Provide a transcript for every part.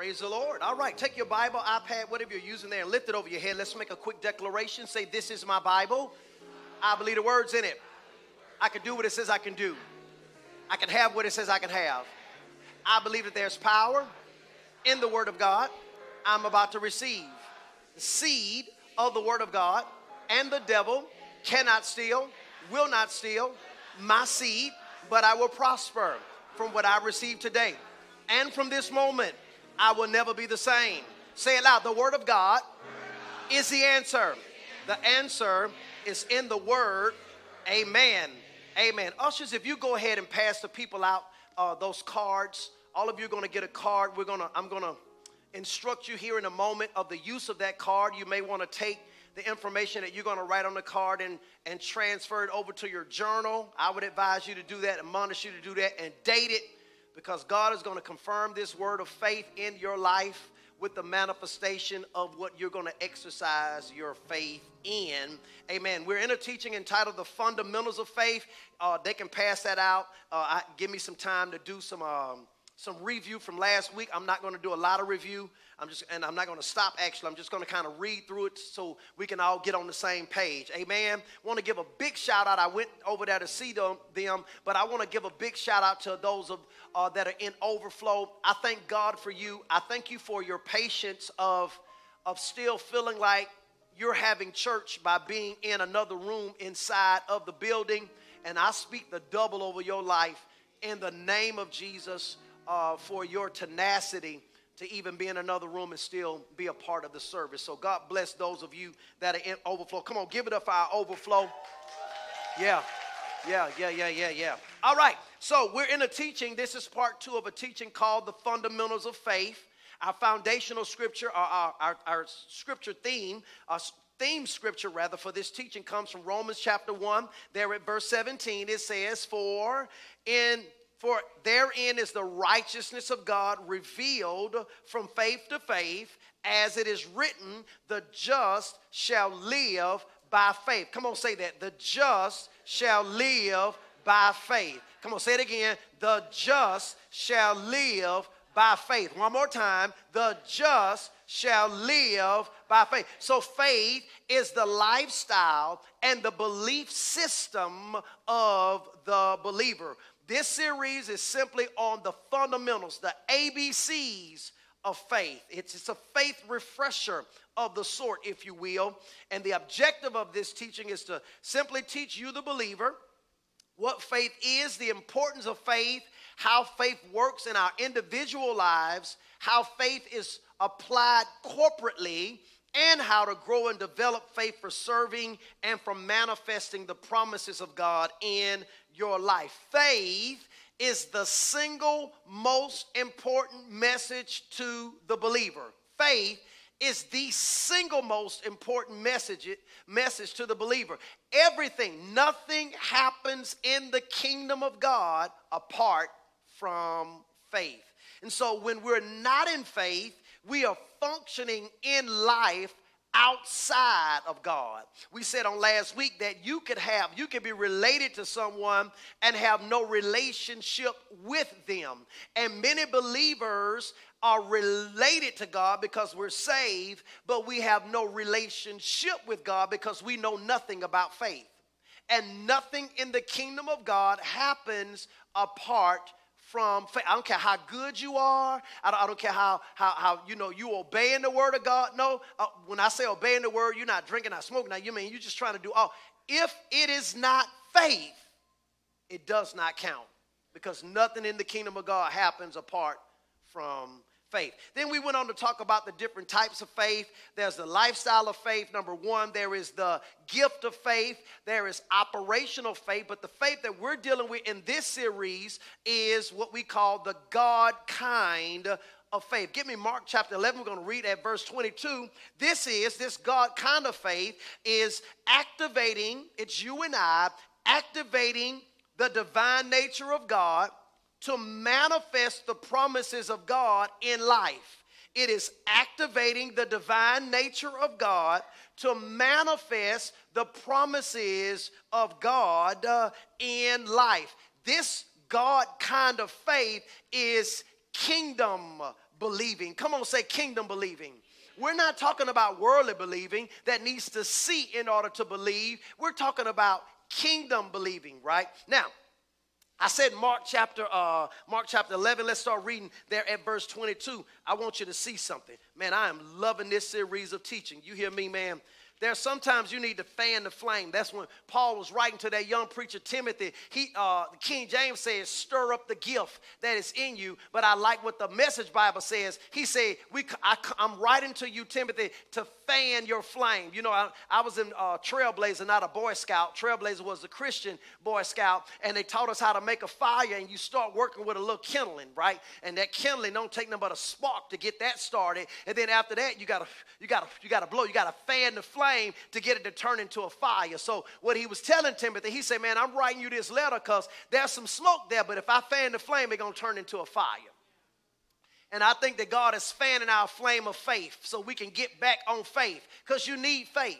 Praise the Lord. All right, take your Bible, iPad, whatever you're using there, and lift it over your head. Let's make a quick declaration. Say, This is my Bible. I believe the words in it. I can do what it says I can do. I can have what it says I can have. I believe that there's power in the Word of God. I'm about to receive the seed of the Word of God, and the devil cannot steal, will not steal my seed, but I will prosper from what I receive today. And from this moment, I will never be the same. Say it loud. The Word of God is the answer. The answer is in the Word. Amen. Amen. Ushers, if you go ahead and pass the people out uh, those cards, all of you are going to get a card. We're going to. I'm going to instruct you here in a moment of the use of that card. You may want to take the information that you're going to write on the card and, and transfer it over to your journal. I would advise you to do that, admonish you to do that, and date it because God is going to confirm this word of faith in your life with the manifestation of what you're going to exercise your faith in. Amen. We're in a teaching entitled The Fundamentals of Faith. Uh, they can pass that out. Uh, I, give me some time to do some. Um, some review from last week. I'm not going to do a lot of review. I'm just, and I'm not going to stop actually. I'm just going to kind of read through it so we can all get on the same page. Amen. Want to give a big shout out. I went over there to see them, them but I want to give a big shout out to those of uh, that are in overflow. I thank God for you. I thank you for your patience of of still feeling like you're having church by being in another room inside of the building. And I speak the double over your life in the name of Jesus uh, for your tenacity to even be in another room and still be a part of the service. So God bless those of you that are in overflow. Come on, give it up for our overflow. Yeah, yeah, yeah, yeah, yeah, yeah. All right, so we're in a teaching. This is part two of a teaching called The Fundamentals of Faith. Our foundational scripture, our, our, our, scripture theme, our theme scripture rather for this teaching comes from Romans chapter 1. There at verse 17, it says, For in for therein is the righteousness of God revealed from faith to faith, as it is written, the just shall live by faith. Come on, say that. The just shall live by faith. Come on, say it again. The just shall live by faith. One more time. The just shall live by faith. So, faith is the lifestyle and the belief system of the believer. This series is simply on the fundamentals, the ABCs of faith. It's, it's a faith refresher of the sort, if you will. And the objective of this teaching is to simply teach you, the believer, what faith is, the importance of faith, how faith works in our individual lives, how faith is applied corporately, and how to grow and develop faith for serving and for manifesting the promises of God in your life. Faith is the single most important message to the believer. Faith is the single most important message message to the believer. Everything, nothing happens in the kingdom of God apart from faith. And so when we're not in faith, we are functioning in life outside of God. We said on last week that you could have, you could be related to someone and have no relationship with them. And many believers are related to God because we're saved, but we have no relationship with God because we know nothing about faith. And nothing in the kingdom of God happens apart from faith. I don't care how good you are. I don't, I don't care how, how, how, you know, you obeying the word of God. No, uh, when I say obeying the word, you're not drinking, not smoking. Now, you mean you're just trying to do all. If it is not faith, it does not count because nothing in the kingdom of God happens apart from faith. Then we went on to talk about the different types of faith. There's the lifestyle of faith, number one. There is the gift of faith. There is operational faith. But the faith that we're dealing with in this series is what we call the God kind of faith. Give me Mark chapter 11. We're going to read at verse 22. This is, this God kind of faith is activating, it's you and I, activating the divine nature of God to manifest the promises of God in life. It is activating the divine nature of God to manifest the promises of God uh, in life. This God kind of faith is kingdom believing. Come on, say kingdom believing. We're not talking about worldly believing that needs to see in order to believe. We're talking about kingdom believing, right? Now, I said Mark chapter uh, Mark chapter 11. Let's start reading there at verse 22. I want you to see something. Man, I am loving this series of teaching. You hear me, man? There's sometimes you need to fan the flame. That's when Paul was writing to that young preacher Timothy. He, uh, King James says, "Stir up the gift that is in you." But I like what the Message Bible says. He said, "We, I, am writing to you, Timothy, to fan your flame." You know, I, I was in uh, Trailblazer, not a Boy Scout. Trailblazer was a Christian Boy Scout, and they taught us how to make a fire. And you start working with a little kindling, right? And that kindling don't take nothing but a spark to get that started. And then after that, you gotta, you gotta, you gotta blow. You gotta fan the flame flame to get it to turn into a fire. So, what he was telling Timothy, he said, Man, I'm writing you this letter because there's some smoke there, but if I fan the flame, it's going to turn into a fire. And I think that God is fanning our flame of faith so we can get back on faith because you need faith.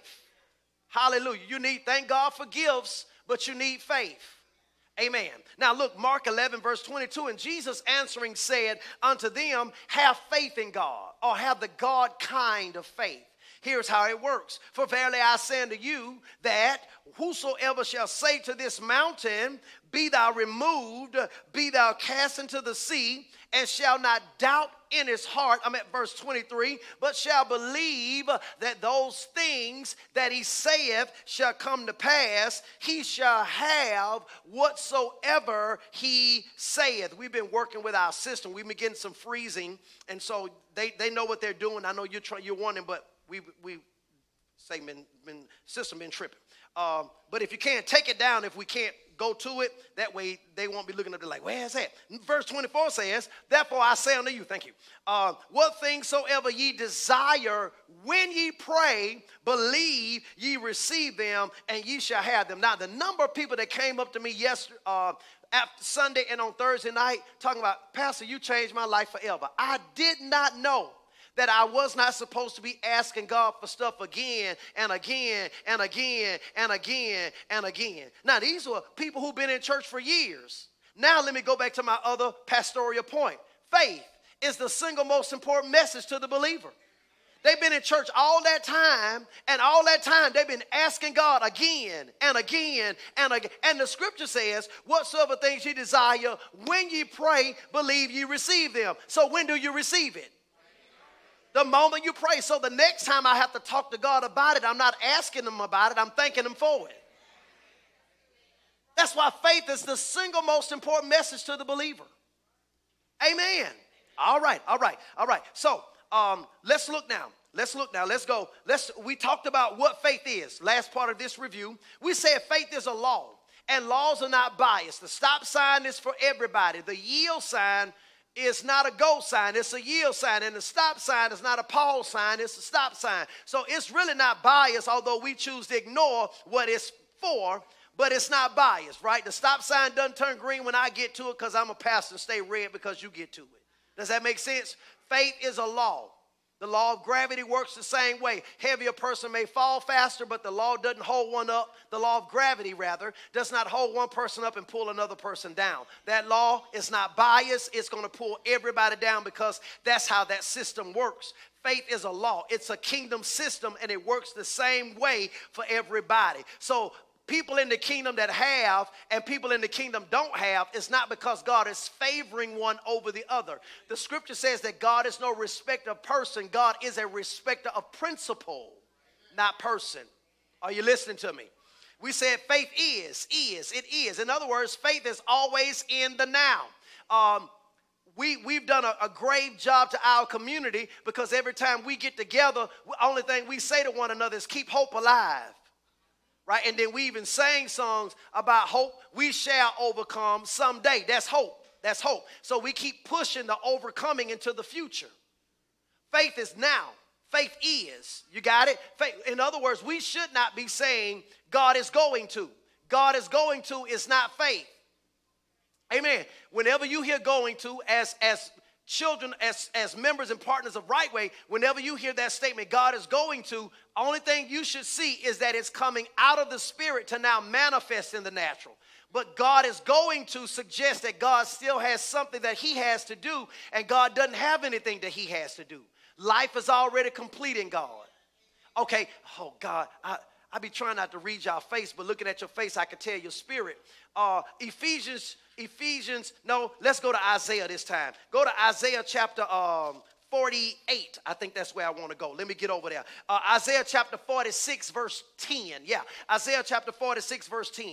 Hallelujah. You need, thank God for gifts, but you need faith. Amen. Now look, Mark 11, verse 22. And Jesus answering said unto them, Have faith in God, or have the God kind of faith. Here's how it works. For verily I say unto you that whosoever shall say to this mountain, Be thou removed, be thou cast into the sea, and shall not doubt in his heart, I'm at verse 23, but shall believe that those things that he saith shall come to pass, he shall have whatsoever he saith. We've been working with our system. We've been getting some freezing, and so they, they know what they're doing. I know you're, you're wanting, but we, we say system been tripping. Um, but if you can't take it down, if we can't go to it, that way they won't be looking up there like, where's that? Verse 24 says, Therefore I say unto you, thank you, uh, what things soever ye desire when ye pray, believe ye receive them, and ye shall have them. Now, the number of people that came up to me yesterday, uh, after Sunday and on Thursday night talking about, Pastor, you changed my life forever. I did not know that I was not supposed to be asking God for stuff again and again and again and again and again. Now, these were people who've been in church for years. Now, let me go back to my other pastoral point. Faith is the single most important message to the believer. They've been in church all that time, and all that time they've been asking God again and again and again. And the scripture says, Whatsoever things you desire, when you pray, believe you receive them. So, when do you receive it? The moment you pray. So the next time I have to talk to God about it, I'm not asking Him about it, I'm thanking Him for it. That's why faith is the single most important message to the believer. Amen. All right, all right, all right. So um, let's look now. Let's look now. Let's go. Let's. We talked about what faith is. Last part of this review, we said faith is a law, and laws are not biased. The stop sign is for everybody. The yield sign is not a go sign, it's a yield sign. And the stop sign is not a pause sign, it's a stop sign. So it's really not biased, although we choose to ignore what it's for, but it's not biased, right? The stop sign doesn't turn green when I get to it because I'm a pastor stay red because you get to it. Does that make sense? Faith is a law. The law of gravity works the same way. Heavier person may fall faster, but the law doesn't hold one up. The law of gravity, rather, does not hold one person up and pull another person down. That law is not biased. It's going to pull everybody down because that's how that system works. Faith is a law. It's a kingdom system and it works the same way for everybody. So people in the kingdom that have and people in the kingdom don't have is not because God is favoring one over the other. The scripture says that God is no respecter of person, God is a respecter of principle, not person. Are you listening to me? We said faith is, is, it is. In other words, faith is always in the now. Um, we, we've done a, a, great job to our community because every time we get together, the only thing we say to one another is keep hope alive right? And then we even sang songs about hope. We shall overcome someday. That's hope. That's hope. So we keep pushing the overcoming into the future. Faith is now. Faith is. You got it? Faith. In other words, we should not be saying God is going to. God is going to is not faith. Amen. Whenever you hear going to, as as children, as, as members and partners of Right Way, whenever you hear that statement, God is going to, only thing you should see is that it's coming out of the spirit to now manifest in the natural. But God is going to suggest that God still has something that He has to do, and God doesn't have anything that He has to do. Life is already complete in God. Okay, oh God, I, I be trying not to read y'all face, but looking at your face, I can tell your spirit. Uh, Ephesians, Ephesians, no, let's go to Isaiah this time. Go to Isaiah chapter um, 48. I think that's where I want to go. Let me get over there. Uh, Isaiah chapter 46, verse 10. Yeah, Isaiah chapter 46, verse 10.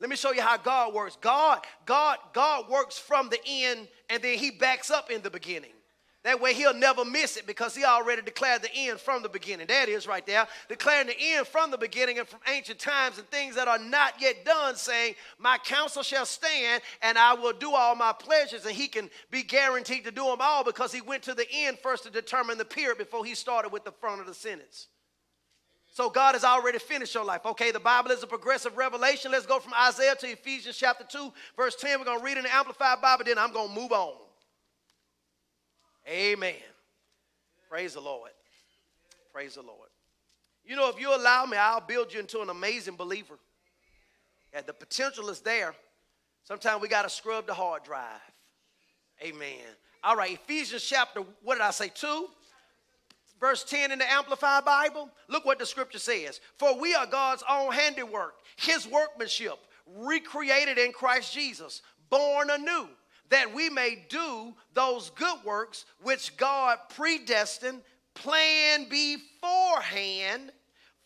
Let me show you how God works. God, God, God works from the end, and then He backs up in the beginning. That way he'll never miss it because he already declared the end from the beginning. That is right there. Declaring the end from the beginning and from ancient times and things that are not yet done, saying, My counsel shall stand and I will do all my pleasures. And he can be guaranteed to do them all because he went to the end first to determine the period before he started with the front of the sentence. So God has already finished your life. Okay, the Bible is a progressive revelation. Let's go from Isaiah to Ephesians chapter 2, verse 10. We're going to read in the Amplified Bible, then I'm going to move on. Amen. Praise the Lord. Praise the Lord. You know, if you allow me, I'll build you into an amazing believer. Yeah, the potential is there. Sometimes we got to scrub the hard drive. Amen. All right, Ephesians chapter, what did I say, 2? Verse 10 in the Amplified Bible. Look what the scripture says. For we are God's own handiwork, his workmanship, recreated in Christ Jesus, born anew that we may do those good works which God predestined, planned beforehand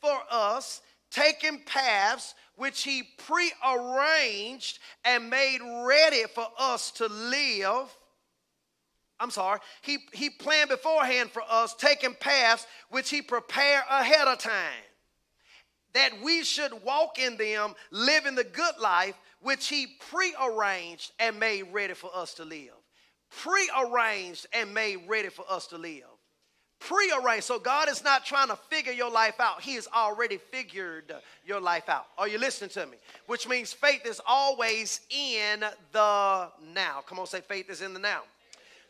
for us, taking paths which He prearranged and made ready for us to live. I'm sorry, he, he planned beforehand for us, taking paths which He prepared ahead of time, that we should walk in them, living the good life which he prearranged and made ready for us to live. Prearranged and made ready for us to live. Prearranged. So God is not trying to figure your life out. He has already figured your life out. Are you listening to me? Which means faith is always in the now. Come on, say faith is in the now.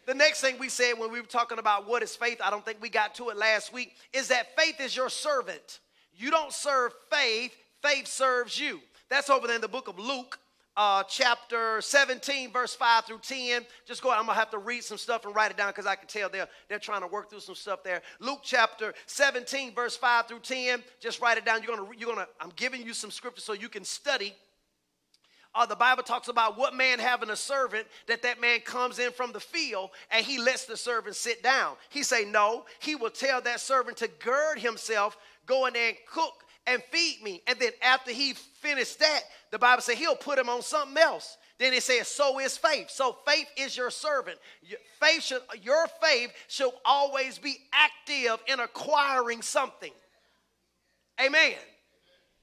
The next thing we said when we were talking about what is faith, I don't think we got to it last week, is that faith is your servant. You don't serve faith, faith serves you. That's over there in the book of Luke, uh, chapter 17, verse 5 through 10. Just go, I'm gonna have to read some stuff and write it down because I can tell they're, they're trying to work through some stuff there. Luke chapter 17, verse 5 through 10. Just write it down. You're gonna, you're gonna, I'm giving you some scripture so you can study. Uh, the Bible talks about what man having a servant that that man comes in from the field and he lets the servant sit down. He say no. He will tell that servant to gird himself, go in there and cook and feed me. And then after he finished that, the Bible says he'll put him on something else. Then it says, so is faith. So faith is your servant. Your faith should, your faith should always be active in acquiring something. Amen.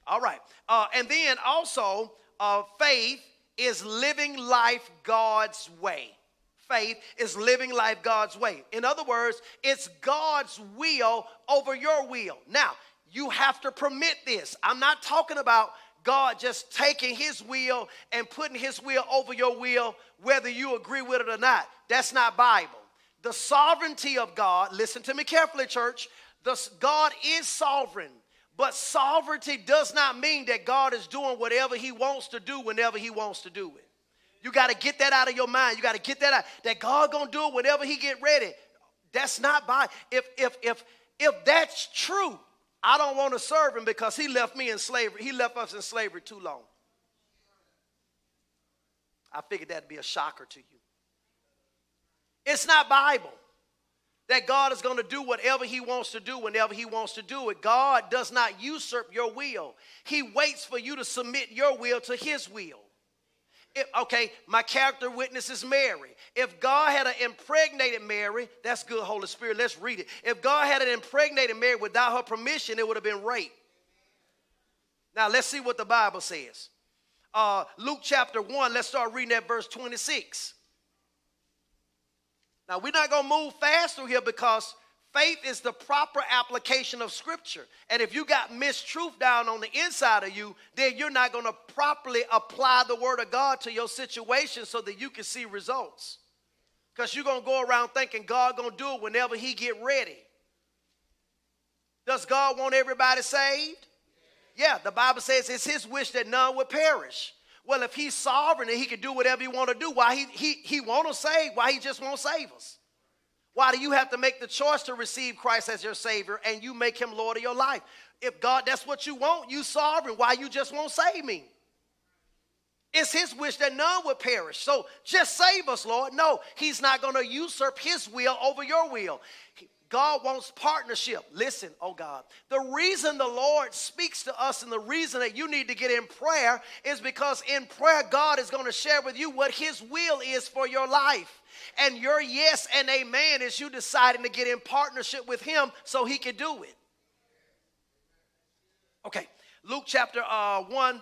All right. Uh, and then also, uh, faith is living life God's way. Faith is living life God's way. In other words, it's God's will over your will. Now, you have to permit this. I'm not talking about God just taking his will and putting his will over your will, whether you agree with it or not. That's not Bible. The sovereignty of God, listen to me carefully, church. The, God is sovereign, but sovereignty does not mean that God is doing whatever he wants to do whenever he wants to do it. You got to get that out of your mind. You got to get that out. That God gonna do it whenever he get ready. That's not by. If if if if that's true, I don't want to serve him because he left me in slavery. He left us in slavery too long. I figured that'd be a shocker to you. It's not Bible that God is going to do whatever he wants to do whenever he wants to do it. God does not usurp your will. He waits for you to submit your will to his will. If, okay, my character witness is Mary. If God had impregnated Mary, that's good, Holy Spirit. Let's read it. If God had impregnated Mary without her permission, it would have been rape. Now let's see what the Bible says. Uh, Luke chapter 1, let's start reading at verse 26. Now we're not going to move fast through here because Faith is the proper application of Scripture. And if you got mistruth down on the inside of you, then you're not going to properly apply the Word of God to your situation so that you can see results. Because you're going to go around thinking God going to do it whenever He get ready. Does God want everybody saved? Yeah, the Bible says it's His wish that none would perish. Well, if he's sovereign and he can do whatever he want to do, why he, he, he want to save, why he just won't save us? Why do you have to make the choice to receive Christ as your Savior and you make him Lord of your life? If God, that's what you want, you sovereign, why you just won't save me? It's his wish that none would perish. So just save us, Lord. No, he's not going to usurp his will over your will. God wants partnership. Listen, oh God, the reason the Lord speaks to us and the reason that you need to get in prayer is because in prayer, God is going to share with you what His will is for your life. And your yes and amen is you deciding to get in partnership with Him so He can do it. Okay, Luke chapter uh, 1,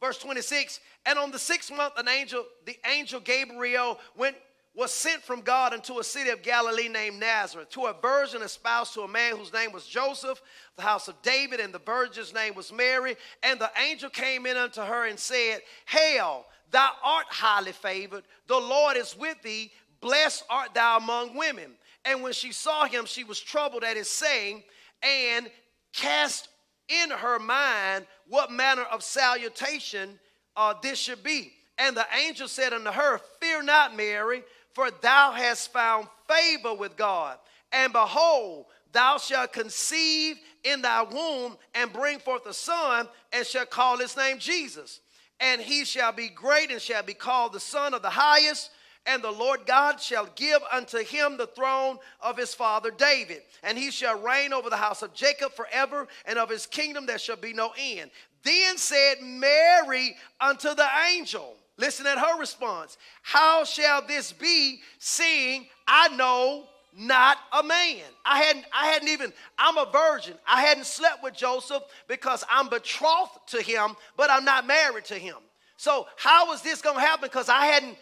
verse 26. And on the sixth month, an angel, the angel Gabriel, went was sent from God into a city of Galilee named Nazareth to a virgin espoused to a man whose name was Joseph, the house of David, and the virgin's name was Mary. And the angel came in unto her and said, Hail, thou art highly favored, the Lord is with thee, blessed art thou among women. And when she saw him, she was troubled at his saying, and cast in her mind what manner of salutation uh, this should be. And the angel said unto her, Fear not, Mary for thou hast found favor with God. And behold, thou shalt conceive in thy womb and bring forth a son, and shall call his name Jesus. And he shall be great and shall be called the Son of the Highest. And the Lord God shall give unto him the throne of his father David. And he shall reign over the house of Jacob forever, and of his kingdom there shall be no end. Then said Mary unto the angel, Listen at her response. How shall this be, seeing I know not a man? I hadn't, I hadn't even, I'm a virgin. I hadn't slept with Joseph because I'm betrothed to him, but I'm not married to him. So, how was this to happen? Because I hadn't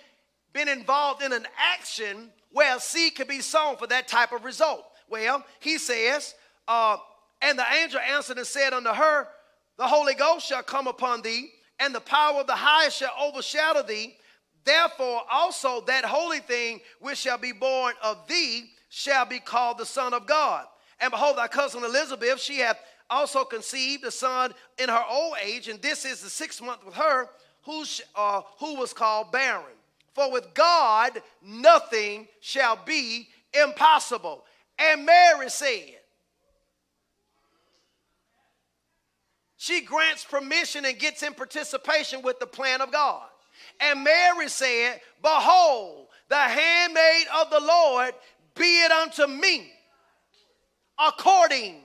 been involved in an action where seed could be sown for that type of result. Well, he says, uh, and the angel answered and said unto her, The Holy Ghost shall come upon thee and the power of the highest shall overshadow thee. Therefore, also that holy thing which shall be born of thee shall be called the Son of God. And behold, thy cousin Elizabeth, she hath also conceived a son in her old age, and this is the sixth month with her, who, uh, who was called barren. For with God nothing shall be impossible. And Mary said, she grants permission and gets in participation with the plan of God. And Mary said, Behold, the handmaid of the Lord, be it unto me according.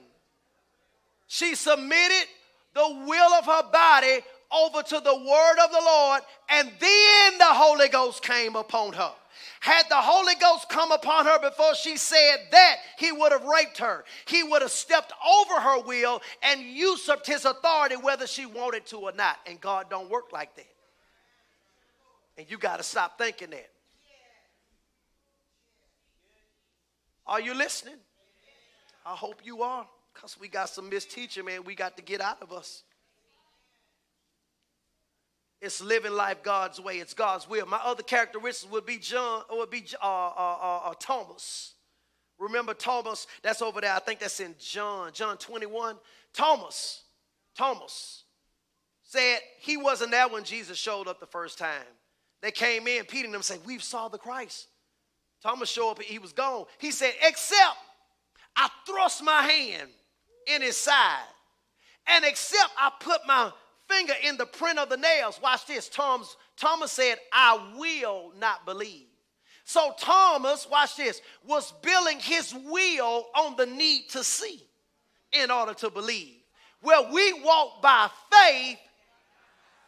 She submitted the will of her body over to the word of the Lord, and then the Holy Ghost came upon her. Had the Holy Ghost come upon her before she said that, he would have raped her. He would have stepped over her will and usurped his authority whether she wanted to or not. And God don't work like that. And you got to stop thinking that. Are you listening? I hope you are. Because we got some misteaching, man, we got to get out of us. It's living life God's way. It's God's will. My other characteristics would be John, would be uh, uh, uh, uh, Thomas. Remember Thomas? That's over there. I think that's in John, John 21. Thomas, Thomas said he wasn't there when Jesus showed up the first time. They came in, Peter and them said, "We've saw the Christ." Thomas showed up, he was gone. He said, "Except I thrust my hand in his side, and except I put my finger in the print of the nails. Watch this. Thomas, Thomas said, I will not believe. So Thomas, watch this, was building his will on the need to see in order to believe. Well, we walk by faith,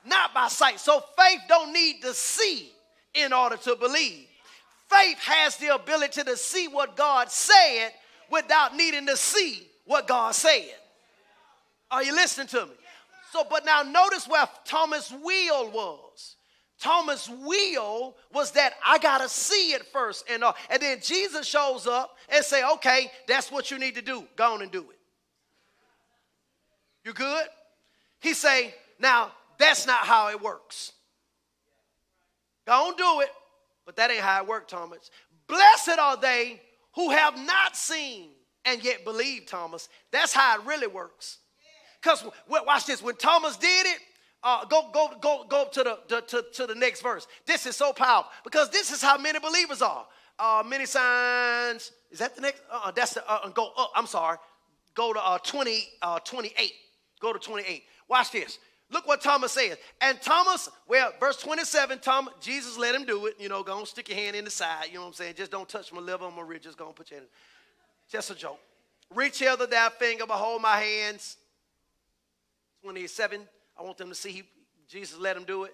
not by sight. So faith don't need to see in order to believe. Faith has the ability to see what God said without needing to see what God said. Are you listening to me? So, but now notice where Thomas' will was. Thomas' will was that I gotta see it first, and uh, and then Jesus shows up and say, "Okay, that's what you need to do. Go on and do it." You good? He say, "Now that's not how it works. Go on, do it, but that ain't how it works, Thomas. Blessed are they who have not seen and yet believe, Thomas. That's how it really works. Because watch this, when Thomas did it, Uh, go, go, go, go to the, the to, to the next verse. This is so powerful because this is how many believers are. Uh, many signs. Is that the next? Uh, that's the uh, go up. I'm sorry. Go to uh, 20, uh, 28. Go to 28. Watch this. Look what Thomas says. And Thomas, well, verse 27, Thomas, Jesus let him do it. You know, go and stick your hand in the side. You know what I'm saying? Just don't touch my liver. Going to just go and put your hand. In. Just a joke. Reach hither thy finger, behold my hands. 27. I want them to see he, Jesus let him do it.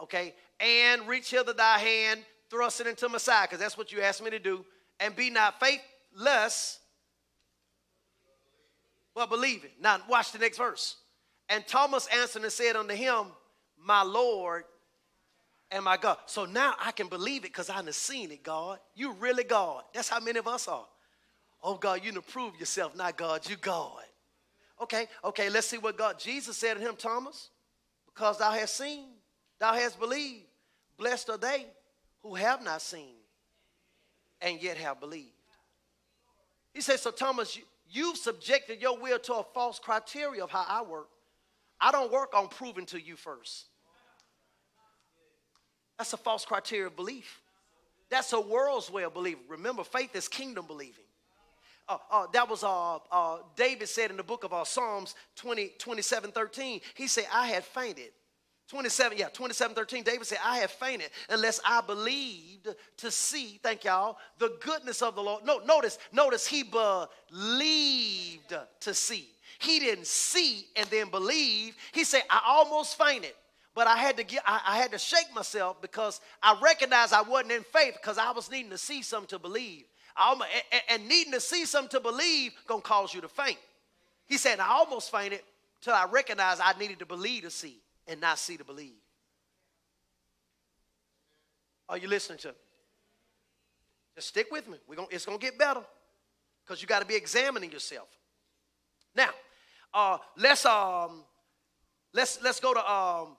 Okay. And reach hither thy hand, thrust it into my side, because that's what you asked me to do. And be not faithless, but believe it. Now, watch the next verse. And Thomas answered and said unto him, My Lord and my God. So now I can believe it because I have seen it, God. You really God. That's how many of us are. Oh, God, you to prove yourself, not God, you God. Okay, okay, let's see what God, Jesus said to him, Thomas, because thou hast seen, thou hast believed. Blessed are they who have not seen and yet have believed. He said, So, Thomas, you, you've subjected your will to a false criteria of how I work. I don't work on proving to you first. That's a false criteria of belief. That's a world's way of believing. Remember, faith is kingdom believing. Uh, uh, that was uh, uh David said in the book of uh, Psalms 20, 27 13. He said, I had fainted. 27, yeah, 27 13. David said, I have fainted unless I believed to see, thank y'all, the goodness of the Lord. No, notice, notice he believed to see. He didn't see and then believe. He said, I almost fainted, but I had to get I, I had to shake myself because I recognized I wasn't in faith because I was needing to see something to believe. And, and needing to see something to believe gonna cause you to faint. He said, I almost fainted till I recognized I needed to believe to see and not see to believe. Are you listening to me? Just stick with me. We're gonna, it's to get better because you got to be examining yourself. Now, uh, let's um, let's let's go to um,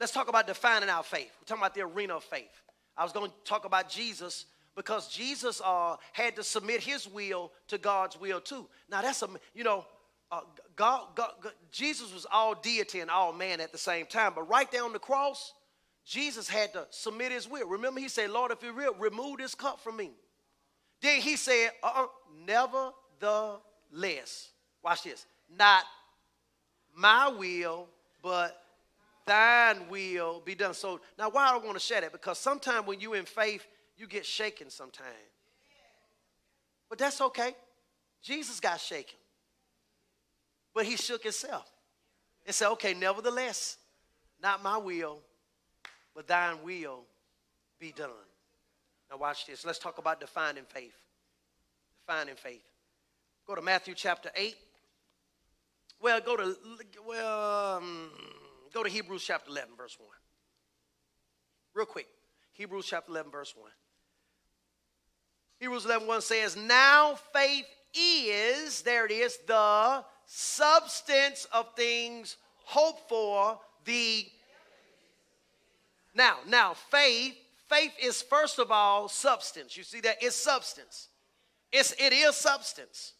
let's talk about defining our faith. We're talking about the arena of faith. I was going to talk about Jesus because Jesus uh, had to submit his will to God's will too. Now that's a you know uh, God, God, God, Jesus was all deity and all man at the same time, but right there on the cross, Jesus had to submit his will. Remember, he said, "Lord, if you will, remove this cup from me." Then he said, "Uh, uh nevertheless." Watch this not my will, but thine will be done. So now why I want to share that? Because sometimes when you're in faith, you get shaken sometimes. But that's okay. Jesus got shaken. But he shook himself and said, okay, nevertheless, not my will, but thine will be done. Now watch this. Let's talk about defining faith. Defining faith. Go to Matthew chapter 8. Well, go to well, um, go to Hebrews chapter 11, verse 1. Real quick. Hebrews chapter 11, verse 1. Hebrews 11, 1 says, Now faith is, there it is, the substance of things hoped for, the now, now, faith, faith is first of all substance. You see that? It's substance. It's it is substance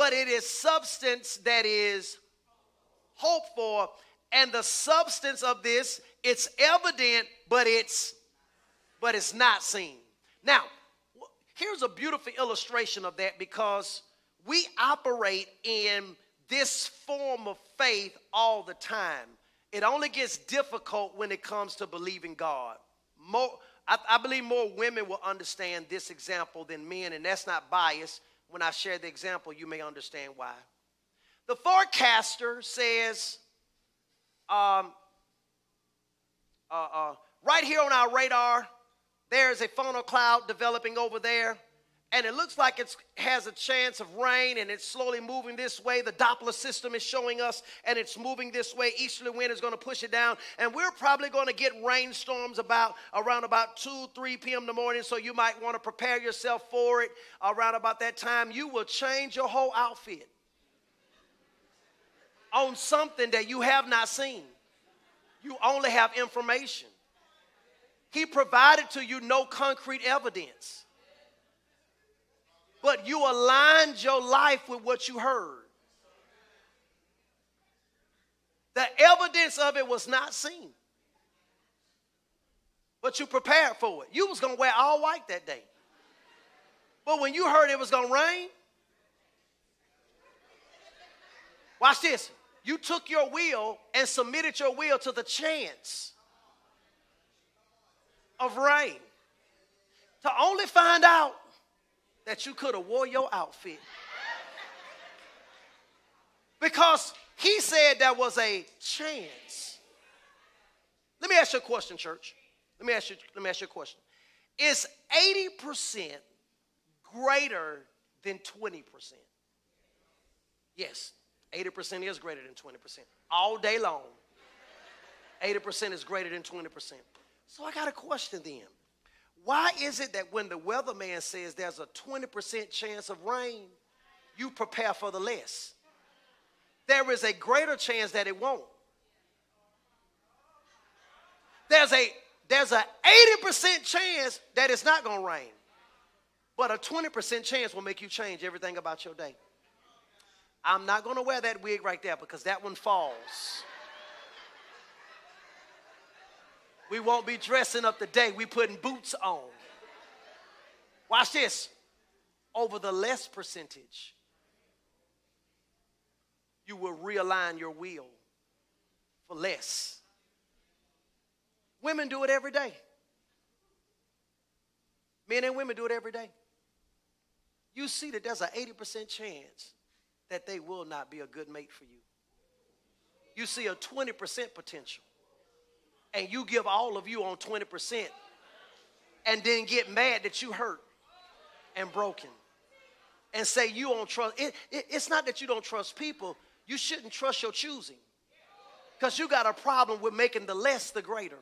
but it is substance that is hoped for. And the substance of this, it's evident, but it's but it's not seen. Now, here's a beautiful illustration of that because we operate in this form of faith all the time. It only gets difficult when it comes to believing God. More, I, I believe more women will understand this example than men, and that's not biased when I share the example, you may understand why. The forecaster says, um, uh, uh, right here on our radar, there's a funnel cloud developing over there and it looks like it has a chance of rain and it's slowly moving this way. The Doppler system is showing us and it's moving this way. Easterly wind is going to push it down and we're probably going to get rainstorms about around about 2, 3 p.m. in the morning. So you might want to prepare yourself for it around about that time. You will change your whole outfit on something that you have not seen. You only have information. He provided to you no concrete evidence but you aligned your life with what you heard. The evidence of it was not seen. But you prepared for it. You was going to wear all white that day. But when you heard it was going to rain, watch this. You took your will and submitted your will to the chance of rain to only find out that you could have wore your outfit. Because he said there was a chance. Let me ask you a question, church. Let me ask you, let me ask you a question. Is 80% greater than 20%? Yes, 80% is greater than 20%. All day long, 80% is greater than 20%. So I got a question then. Why is it that when the weatherman says there's a 20% chance of rain, you prepare for the less? There is a greater chance that it won't. There's a there's an 80% chance that it's not going to rain. But a 20% chance will make you change everything about your day. I'm not going to wear that wig right there because that one falls. We won't be dressing up the day. We putting boots on. Watch this. Over the less percentage, you will realign your wheel for less. Women do it every day. Men and women do it every day. You see that there's an 80% chance that they will not be a good mate for you. You see a 20% potential and you give all of you on 20% and then get mad that you hurt and broken and say you don't trust it, it, it's not that you don't trust people you shouldn't trust your choosing. Because you got a problem with making the less the greater.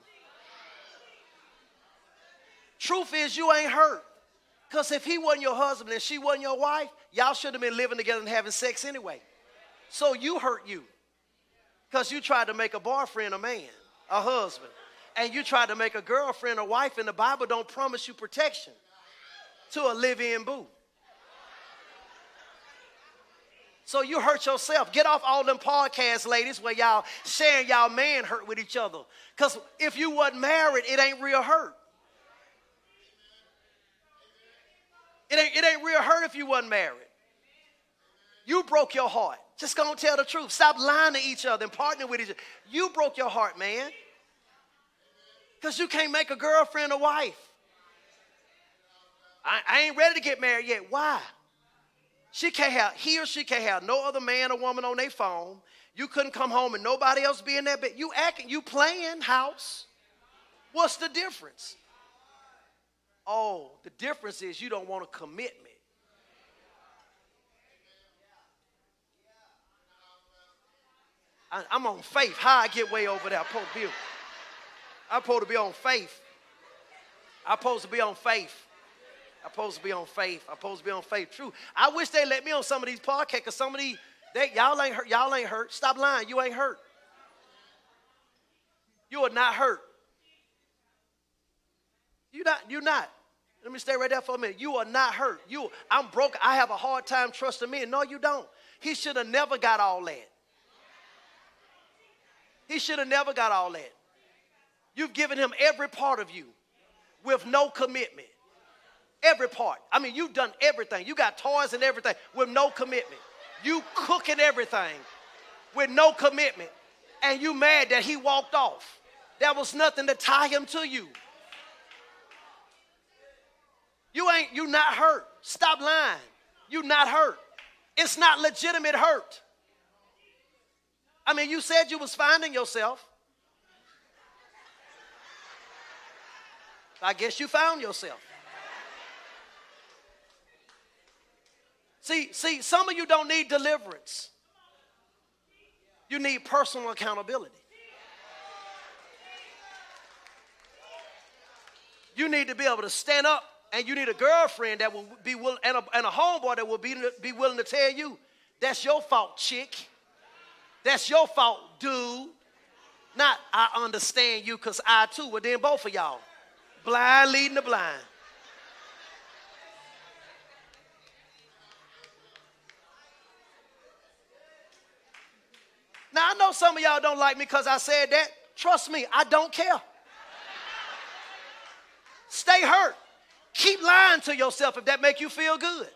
Truth is you ain't hurt. Because if he wasn't your husband and she wasn't your wife y'all should have been living together and having sex anyway. So you hurt you because you tried to make a boyfriend a man a husband, and you try to make a girlfriend a wife, and the Bible don't promise you protection to a live-in boo. So you hurt yourself. Get off all them podcasts, ladies, where y'all sharing y'all man hurt with each other. Because if you wasn't married, it ain't real hurt. It ain't, it ain't real hurt if you wasn't married. You broke your heart. Just gonna tell the truth. Stop lying to each other and partnering with each other. You broke your heart, man. Because you can't make a girlfriend a wife. I, I ain't ready to get married yet. Why? She can't have, he or she can't have no other man or woman on their phone. You couldn't come home and nobody else be in there, but you acting, you playing house. What's the difference? Oh, the difference is you don't want a commitment. I, am on faith. How I get way over there? I'm supposed to be, I'm supposed to be on faith. I'm supposed to be on faith. I'm supposed to be on faith. I'm supposed to be on faith. True. I wish they let me on some of these podcasts because some of these, they, y'all ain't hurt. Y'all ain't hurt. Stop lying. You ain't hurt. You are not hurt. You're not. You're not. Let me stay right there for a minute. You are not hurt. You. I'm broke. I have a hard time trusting me. No, you don't. He should have never got all that. He should have never got all that. You've given him every part of you with no commitment. Every part. I mean, you've done everything. You got toys and everything with no commitment. You cooking everything with no commitment. And you mad that he walked off. There was nothing to tie him to you. You ain't, you not hurt. Stop lying. You not hurt. It's not legitimate hurt. I mean, you said you was finding yourself. I guess you found yourself. See, see, some of you don't need deliverance. You need personal accountability. You need to be able to stand up, and you need a girlfriend that will be willing, and a, and a homeboy that will be, be willing to tell you, that's your fault, chick. That's your fault, dude. Not I understand you because I too. Well, then both of y'all. Blind leading the blind. Now I know some of y'all don't like me because I said that. Trust me, I don't care. Stay hurt. Keep lying to yourself if that make you feel good.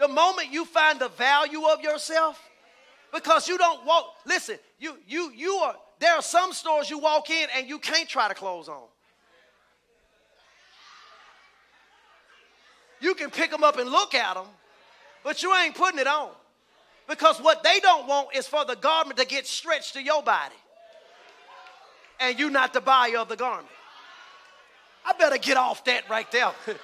The moment you find the value of yourself, because you don't walk, listen, you you you are there are some stores you walk in and you can't try to clothes on. You can pick them up and look at them, but you ain't putting it on. Because what they don't want is for the garment to get stretched to your body. And you not the buyer of the garment. I better get off that right there.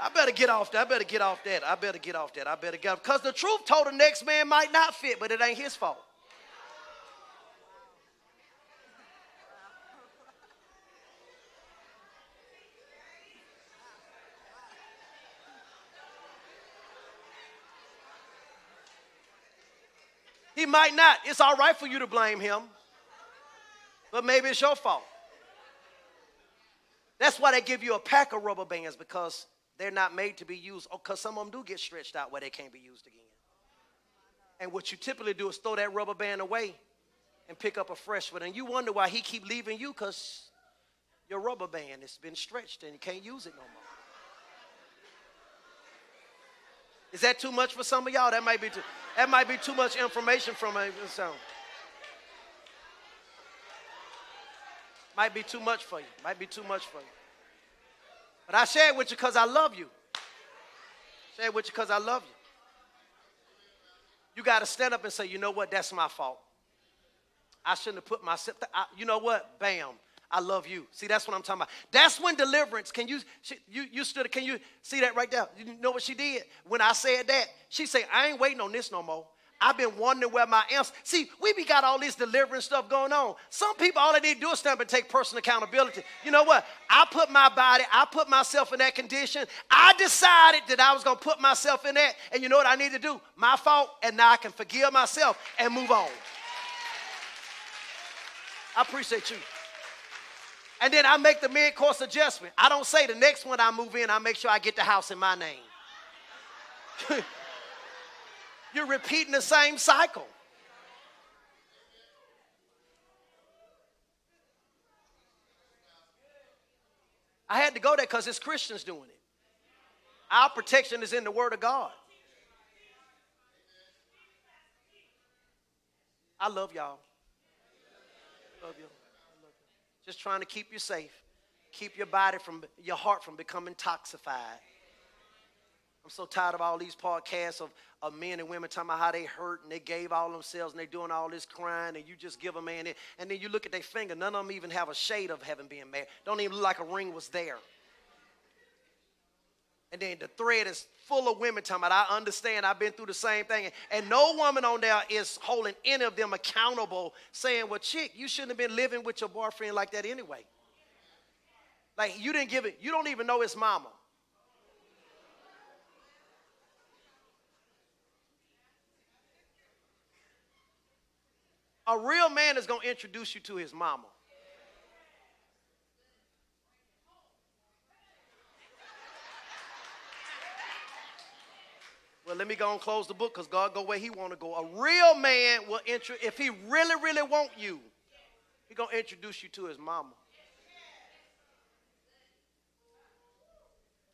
I better get off that. I better get off that. I better get off that. I better get off. Because the truth told the next man might not fit, but it ain't his fault. He might not. It's all right for you to blame him, but maybe it's your fault. That's why they give you a pack of rubber bands because they're not made to be used, oh, because some of them do get stretched out where they can't be used again. And what you typically do is throw that rubber band away and pick up a fresh one. And you wonder why he keep leaving you because your rubber band has been stretched and you can't use it no more. Is that too much for some of y'all? That might be too, that might be too much information from a. Might be too much for you. Might be too much for you. But I share it with you because I love you. Share it with you because I love you. You got to stand up and say, you know what? That's my fault. I shouldn't have put myself. I, you know what? Bam. I love you. See, that's what I'm talking about. That's when deliverance. Can you she, you you stood? Can you see that right there? You know what she did when I said that? She said, "I ain't waiting on this no more." I've been wondering where my answer. See, we be got all this deliverance stuff going on. Some people all they need to do is stand up and take personal accountability. You know what? I put my body, I put myself in that condition. I decided that I was gonna put myself in that, and you know what I need to do? My fault, and now I can forgive myself and move on. I appreciate you. And then I make the mid course adjustment. I don't say the next one I move in, I make sure I get the house in my name. You're repeating the same cycle. I had to go there because it's Christians doing it. Our protection is in the Word of God. I love y'all. Love you. Just trying to keep you safe. Keep your body from, your heart from becoming toxified. I'm so tired of all these podcasts of, of men and women talking about how they hurt and they gave all themselves and they're doing all this crying and you just give a man it. And then you look at their finger, none of them even have a shade of having been married. Don't even look like a ring was there. And then the thread is full of women talking about, I understand, I've been through the same thing. And no woman on there is holding any of them accountable, saying, Well, chick, you shouldn't have been living with your boyfriend like that anyway. Like, you didn't give it, you don't even know his mama. A real man is going to introduce you to his mama. Well, let me go and close the book because God go where He want to go. A real man will intro if he really, really want you, he gonna introduce you to his mama.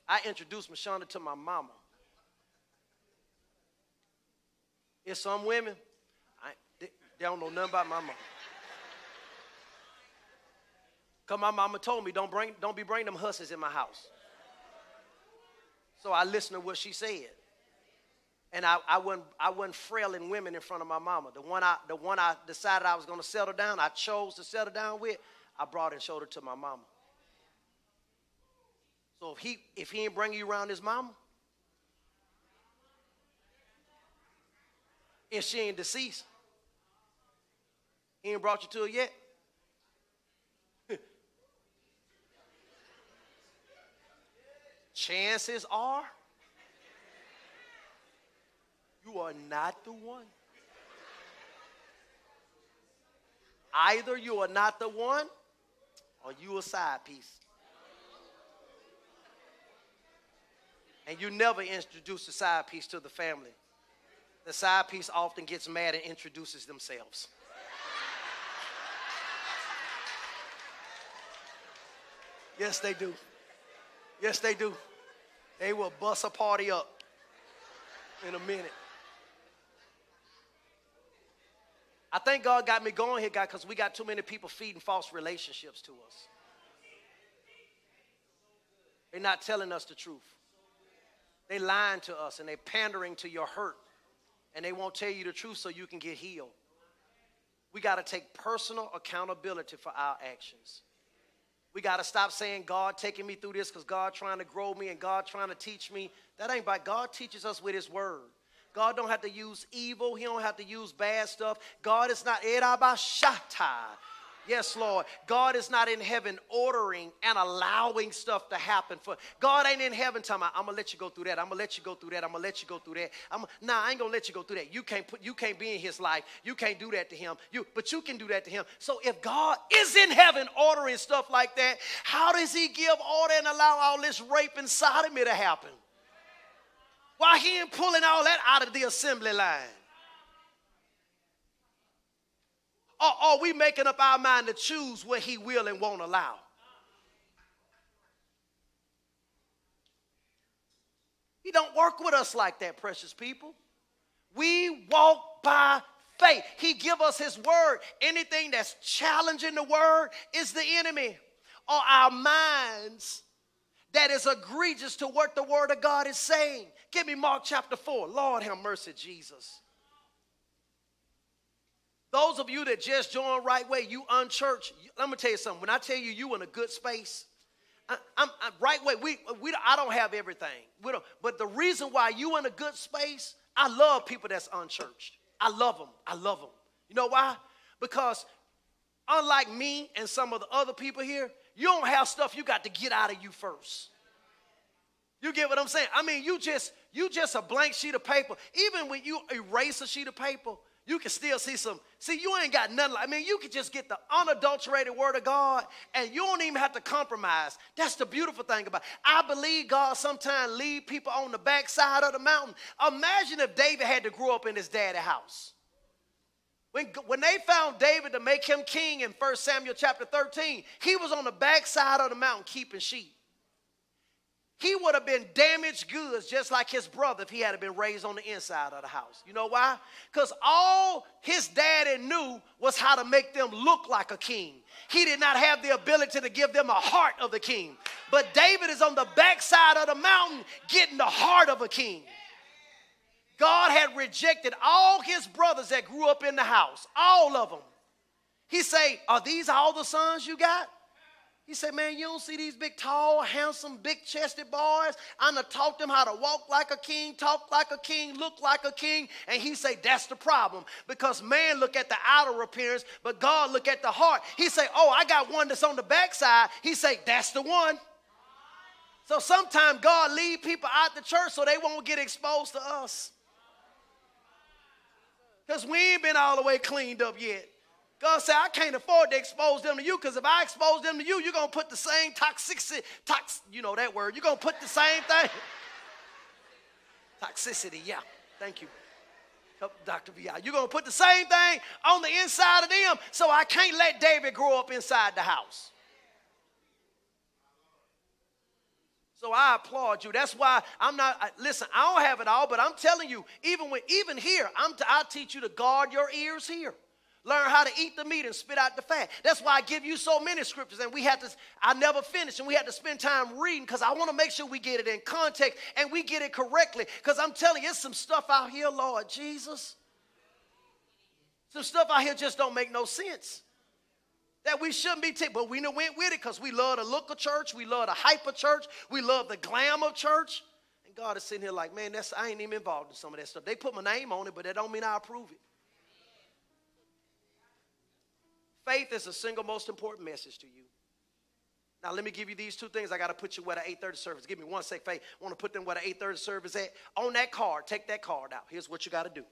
I introduced Mashonda to my mama. It's some women, they, don't know nothing about my mama. Cause my mama told me don't bring, don't be bringing them hussies in my house. So I listened to what she said and I, I, wasn't, I wasn't frailing women in front of my mama. The one I, the one I decided I was going to settle down, I chose to settle down with, I brought and showed her to my mama. So if he, if he ain't bringing you around his mama, if she ain't deceased, he ain't brought you to it yet. Chances are you are not the one. Either you are not the one or you a side piece. And you never introduce a side piece to the family. The side piece often gets mad and introduces themselves. Yes, they do. Yes, they do. They will bust a party up in a minute. I think God got me going here, God, because we got too many people feeding false relationships to us. They're not telling us the truth. They lying to us and they pandering to your hurt. And they won't tell you the truth so you can get healed. We got to take personal accountability for our actions. We got to stop saying God taking me through this because God trying to grow me and God trying to teach me. That ain't by God teaches us with his word. God don't have to use evil. He don't have to use bad stuff. God is not Yes, Lord. God is not in heaven ordering and allowing stuff to happen. For God ain't in heaven telling me, I'm gonna let you go through that. I'm gonna let you go through that. I'm gonna let you go through that. I'm nah, I ain't gonna let you go through that. You can't put you can't be in his life. You can't do that to him. You but you can do that to him. So if God is in heaven ordering stuff like that, how does he give order and allow all this rape and sodomy to happen? Why he ain't pulling all that out of the assembly line? Or are we making up our mind to choose what he will and won't allow? He don't work with us like that, precious people. We walk by faith. He give us his word. Anything that's challenging the word is the enemy. Or our minds that is egregious to what the word of God is saying. Give me Mark chapter 4. Lord have mercy, Jesus. Those of you that just joined right way, you unchurched. Let me tell you something. When I tell you you in a good space, I, am right way. We, we I don't have everything. We don't, but the reason why you in a good space, I love people that's unchurched. I love them. I love them. You know why? Because unlike me and some of the other people here, you don't have stuff you got to get out of you first. You get what I'm saying? I mean, you just you just a blank sheet of paper. Even when you erase a sheet of paper, you can still see some. See, you ain't got nothing. Like, I mean, you can just get the unadulterated word of God, and you don't even have to compromise. That's the beautiful thing about. It. I believe God sometimes leave people on the backside of the mountain. Imagine if David had to grow up in his daddy house. When, when they found David to make him king in 1 Samuel chapter 13, he was on the backside of the mountain keeping sheep he would have been damaged goods just like his brother if he had been raised on the inside of the house. You know why? Because all his daddy knew was how to make them look like a king. He did not have the ability to give them a heart of the king. But David is on the backside of the mountain getting the heart of a king. God had rejected all his brothers that grew up in the house, all of them. He say, "Are these all the sons you got?" He said, Man, you don't see these big, tall, handsome, big chested boys? I'm going to taught them how to walk like a king, talk like a king, look like a king. And he said, That's the problem. Because man look at the outer appearance, but God look at the heart. He said, Oh, I got one that's on the backside. He said, That's the one. So sometimes God lead people out the church so they won't get exposed to us. Because we ain't been all the way cleaned up yet. God said, I can't afford to expose them to you because if I expose them to you, you're going to put the same toxicity, tox, you know that word, you're going to put the same thing. Toxicity, yeah. Thank you. Help Dr. VI. You're going to put the same thing on the inside of them, so I can't let David grow up inside the house. So I applaud you. That's why I'm not. I, listen, I don't have it all, but I'm telling you, even when, even here, I'm. T- I teach you to guard your ears here. Learn how to eat the meat and spit out the fat. That's why I give you so many scriptures, and we have to, I never finish, and we have to spend time reading because I want to make sure we get it in context and we get it correctly. Because I'm telling you, it's some stuff out here, Lord Jesus. Some stuff out here just don't make no sense. That we shouldn't be taking, but we know went with it because we love the look of church, we love the hype of church, we love the glam of church. And God is sitting here like, man, that's I ain't even involved in some of that stuff. They put my name on it, but that don't mean I approve it. Faith is the single most important message to you. Now let me give you these two things. I got to put you where the 8:30 service. Give me one sec, faith. I want to put them where the 8:30 service at. On that card, take that card out. Here's what you got to do.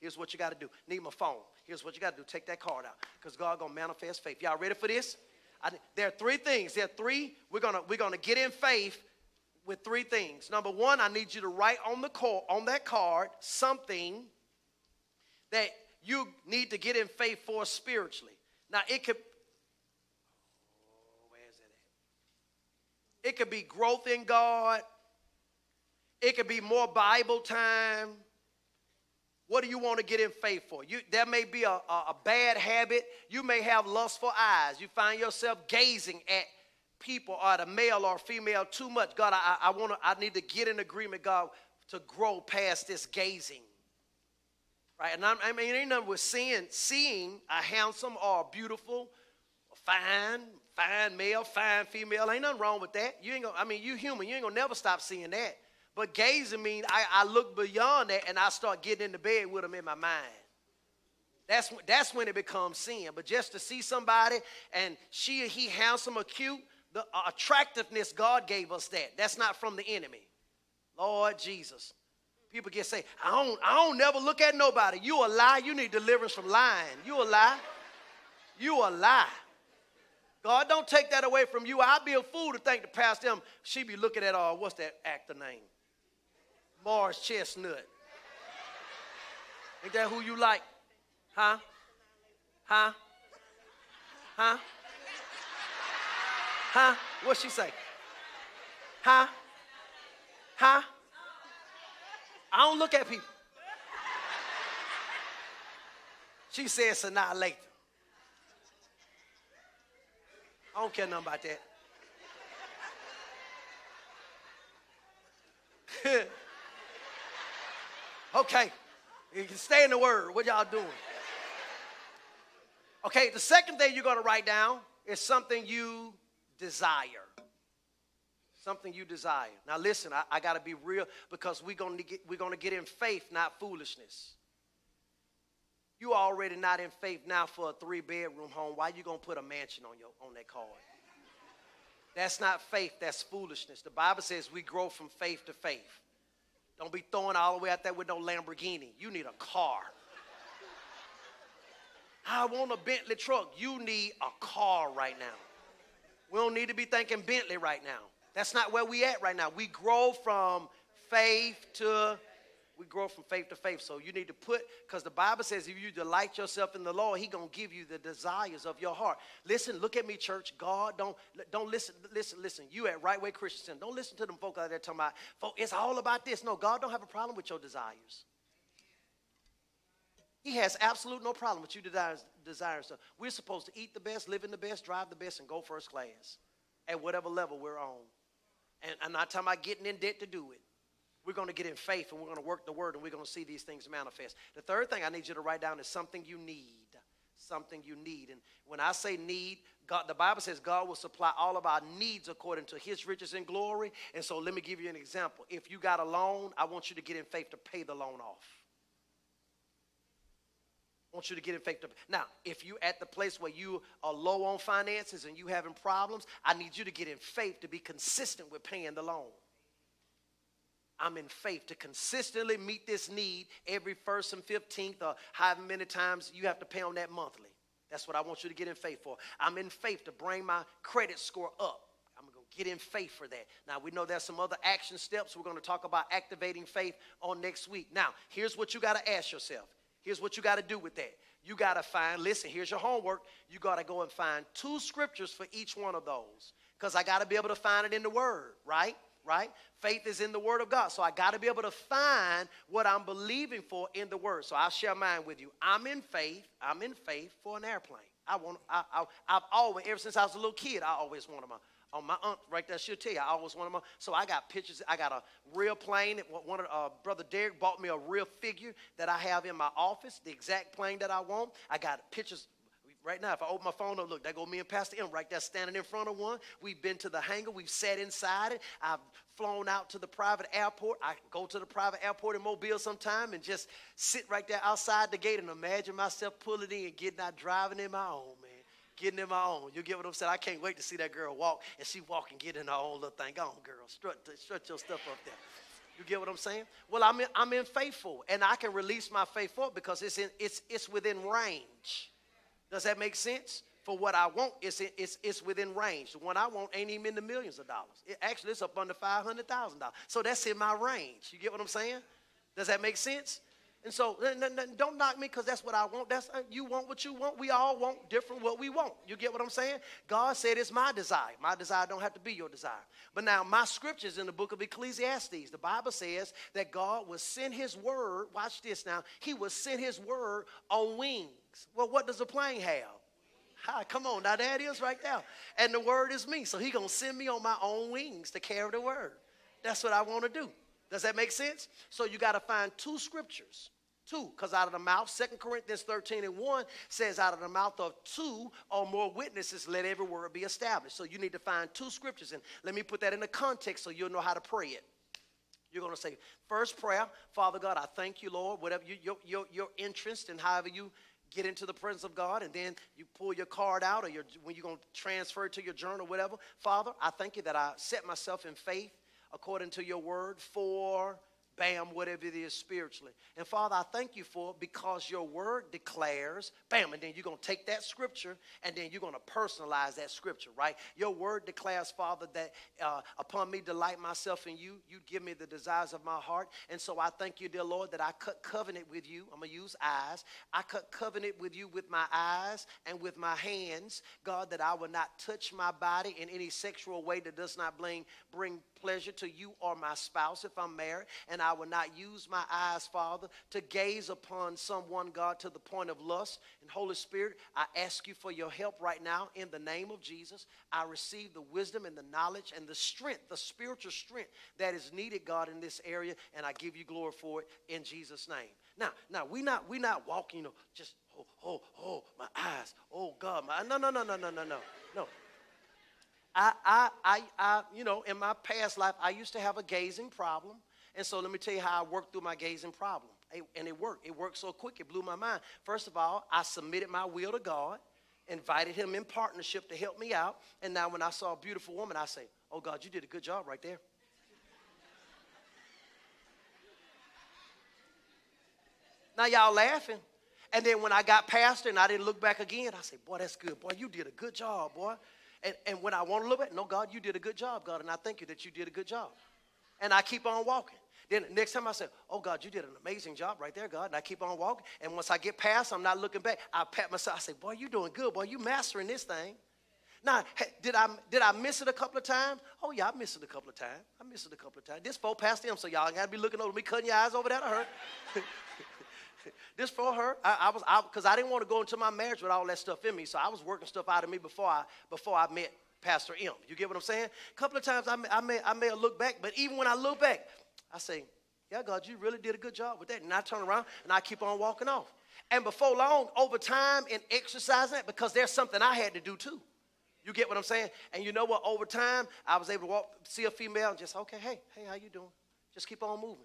Here's what you got to do. Need my phone. Here's what you got to do. Take that card out because God gonna manifest faith. Y'all ready for this? I, there are three things. There are three. We're gonna we're gonna get in faith. with three things. Number one, I need you to write on the card, on that card something that you need to get in faith for spiritually. Now it could where's that at? It could be growth in God. It could be more Bible time. What do you want to get in faith for? You, there may be a, a, a bad habit. You may have lustful eyes. You find yourself gazing at people or the male or female too much. God, I, I want to, I need to get in agreement, God, to grow past this gazing. Right? And I mean, ain't nothing with seeing, seeing a handsome or beautiful, fine, fine male, fine female. Ain't nothing wrong with that. You ain't gonna, I mean, you human. You ain't gonna never stop seeing that. But gazing means I, I look beyond that and I start getting into bed with them in my mind. That's, that's when it becomes sin. But just to see somebody and she or he handsome or cute, the uh, attractiveness, God gave us that. That's not from the enemy. Lord Jesus. People get say, I don't, I don't never look at nobody. You a lie. You need deliverance from lying. You a lie. You a lie. God don't take that away from you. I'd be a fool to think to pass them. She be looking at, all. what's that actor name? Morris Chestnut. Ain't that who you like? Huh? Huh? Huh? Huh? What she say? Huh? Huh? I don't look at people. She says Sanaa Lathan. I don't care nothing about that. okay, you can stay in the word. What y'all doing? Okay, the second thing you're going to write down is something you desire. Something you desire. Now, listen, I, I got to be real because we're going to get, we're going to get in faith, not foolishness. You already not in faith now for a three bedroom home. Why you going to put a mansion on, your, on that card? That's not faith, that's foolishness. The Bible says we grow from faith to faith. Don't be throwing all the way out there with no Lamborghini. You need a car. I want a Bentley truck. You need a car right now. We don't need to be thinking Bentley right now. That's not where we at right now. We grow from faith to we grow from faith to faith. So you need to put, because the Bible says if you delight yourself in the Lord, He gonna give you the desires of your heart. Listen, look at me, church. God, don't don't listen, listen, listen. You at Right Way Christian. Don't listen to them folk out there talking about, folk, it's all about this. No, God don't have a problem with your desires. He has absolute no problem with you desires, desires. We're supposed to eat the best, live in the best, drive the best, and go first class at whatever level we're on. And I'm not talking about getting in debt to do it. We're going to get in faith and we're going to work the word and we're going to see these things manifest. The third thing I need you to write down is something you need. Something you need. And when I say need, God, the Bible says God will supply all of our needs according to his riches and glory. And so let me give you an example. If you got a loan, I want you to get in faith to pay the loan off. Want you to get in faith. Now, if you're at the place where you are low on finances and you having problems, I need you to get in faith to be consistent with paying the loan. I'm in faith to consistently meet this need every first and 15th or however many times you have to pay on that monthly. That's what I want you to get in faith for. I'm in faith to bring my credit score up. I'm going to get in faith for that. Now, we know there's some other action steps. We're going to talk about activating faith on next week. Now, here's what you got to ask yourself Here's what you got to do with that. You got to find, listen, here's your homework. You got to go and find two scriptures for each one of those. Because I got to be able to find it in the Word, right? Right? Faith is in the Word of God. So I got to be able to find what I'm believing for in the Word. So I'll share mine with you. I'm in faith. I'm in faith for an airplane. I want, I, I, I've always, ever since I was a little kid, I always wanted my, on my aunt right there, she'll tell you. I always wanted my. So I got pictures. I got a real plane. One of uh, brother Derek bought me a real figure that I have in my office, the exact plane that I want. I got pictures. Right now, if I open my phone up, look, there go me and Pastor M right there standing in front of one. We've been to the hangar. We've sat inside it. I've flown out to the private airport. I go to the private airport in Mobile sometime and just sit right there outside the gate and imagine myself pulling in and getting out driving in my own, getting in my own. You get what I'm saying? I can't wait to see that girl walk and she walk and get in her own little thing. Go on, girl. Strut, strut your stuff up there. You get what I'm saying? Well, I'm in, I'm in faithful, and I can release my faith for it because it's in it's it's within range. Does that make sense? for what I want, it's, it's, it's within range. The one I want ain't even in the millions of dollars. It, actually, it's up under $500,000. So that's in my range. You get what I'm saying? Does that make sense? And so don't knock me because that's what I want. That's uh, you want what you want. We all want different what we want. You get what I'm saying? God said it's my desire. My desire don't have to be your desire. But now my scriptures in the book of Ecclesiastes, the Bible says that God will send his word. Watch this now. He will send his word on wings. Well, what does a plane have? Hi, come on, now that is right there. And the word is me. So he gonna send me on my own wings to carry the word. That's what I want to do. Does that make sense? So you got to find two scriptures. Two, because out of the mouth, Second Corinthians 13 and 1 says, out of the mouth of two or more witnesses, let every word be established. So you need to find two scriptures. And let me put that in the context so you'll know how to pray it. You're going to say, first prayer, Father God, I thank you, Lord, whatever you, your, your, your interest and however you get into the presence of God, and then you pull your card out or your, when you're going to transfer it to your journal, whatever. Father, I thank you that I set myself in faith according to your word for bam, whatever it is spiritually. And Father, I thank you for it because your word declares, bam, and then you're going to take that scripture and then you're going to personalize that scripture, right? Your word declares, Father, that uh, upon me delight myself in you, you give me the desires of my heart. And so I thank you, dear Lord, that I cut covenant with you. I'm going to use eyes. I cut covenant with you with my eyes and with my hands, God, that I will not touch my body in any sexual way that does not bring, bring pleasure to you or my spouse if I'm married. And I will not use my eyes, Father, to gaze upon someone, God, to the point of lust. And Holy Spirit, I ask you for your help right now in the name of Jesus. I receive the wisdom and the knowledge and the strength, the spiritual strength that is needed, God, in this area. And I give you glory for it in Jesus' name. Now, now we not we not walking, you know, just oh, oh, oh, my eyes, oh God, my no, no, no, no, no, no, no, no. I, I, I, I, you know, in my past life, I used to have a gazing problem. And so let me tell you how I worked through my gazing problem. And it worked. It worked so quick, it blew my mind. First of all, I submitted my will to God, invited Him in partnership to help me out. And now when I saw a beautiful woman, I say, Oh God, you did a good job right there. now y'all laughing. And then when I got past her and I didn't look back again, I said, Boy, that's good. Boy, you did a good job, boy. And, and when I want to look back, no, God, you did a good job, God. And I thank you that you did a good job. And I keep on walking. Then next time I say, Oh God, you did an amazing job right there, God. And I keep on walking. And once I get past, I'm not looking back. I pat myself. I say, Boy, you doing good, boy. You mastering this thing. Now, did I did I miss it a couple of times? Oh yeah, I missed it a couple of times. I missed it a couple of times. This folk past them, so y'all gotta be looking over me, cutting your eyes over that. I heard. this for her. I, I was because I, I, didn't want to go into my marriage with all that stuff in me, so I was working stuff out of me before I before I met Pastor M. You get what I'm saying? A couple of times I may, I may I may looked back, but even when I look back, I say, "Yeah, God, you really did a good job with that." And I turn around and I keep on walking off. And before long, over time and exercising that, because there's something I had to do too. You get what I'm saying? And you know what? Over time, I was able to walk, see a female, and just okay, hey, hey, how you doing? Just keep on moving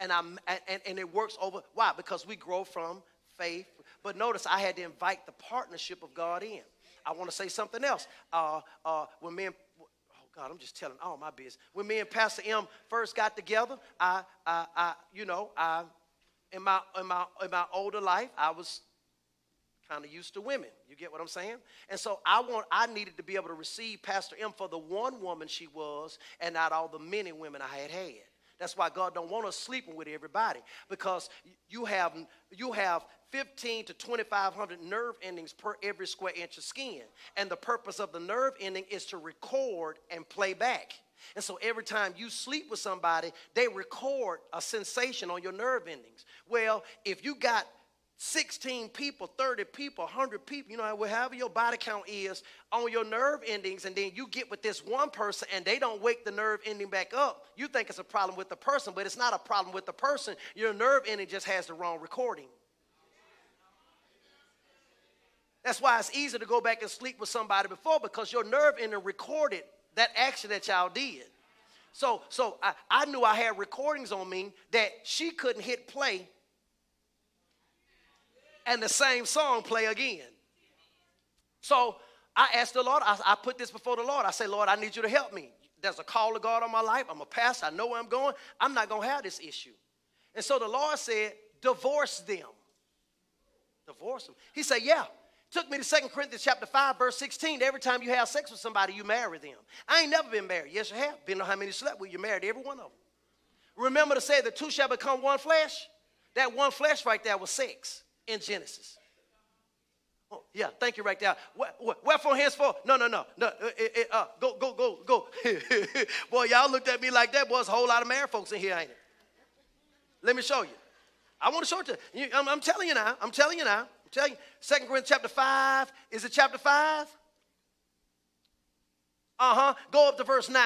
and I'm and, and it works over why because we grow from faith but notice i had to invite the partnership of god in i want to say something else uh, uh, when me and god i'm just telling all my business. When me and pastor m first got together i i, I you know i in my in my in my older life i was kind of used to women. You get what i'm saying? And so i want i needed to be able to receive pastor m for the one woman she was and not all the many women i had had that's why God don't want us sleeping with everybody because you have you have 15 to 2500 nerve endings per every square inch of skin. And the purpose of the nerve ending is to record and play back. And so every time you sleep with somebody, they record a sensation on your nerve endings. Well, if you got 16 people, 30 people, 100 people, you know, whatever your body count is on your nerve endings, and then you get with this one person and they don't wake the nerve ending back up, you think it's a problem with the person, but it's not a problem with the person. Your nerve ending just has the wrong recording. That's why it's easy to go back and sleep with somebody before because your nerve ending recorded that action that y'all did. So, so I, I knew I had recordings on me that she couldn't hit play and the same song play again. So I asked the Lord, I, I, put this before the Lord. I say, Lord, I need you to help me. There's a call of God on my life. I'm a pastor. I know where I'm going. I'm not going to have this issue. And so the Lord said, divorce them. Divorce them. He said, yeah. Took me to 2 Corinthians chapter 5, verse 16. Every time you have sex with somebody, you marry them. I ain't never been married. Yes, you have. Been know how many slept with. You married every one of them. Remember to say the two shall become one flesh? That one flesh right there was sex in Genesis. Oh, yeah, thank you right there. Wherefore henceforth? No, no, no, no. Uh, uh, uh, go, go, go, go. boy, y'all looked at me like that. Boy, there's a whole lot of married folks in here, ain't it? Let me show you. I want to show it to you. I'm, I'm telling you now. I'm telling you now. I'm telling you. Second Corinthians chapter 5. Is it chapter 5? Uh-huh. Go up to verse 9.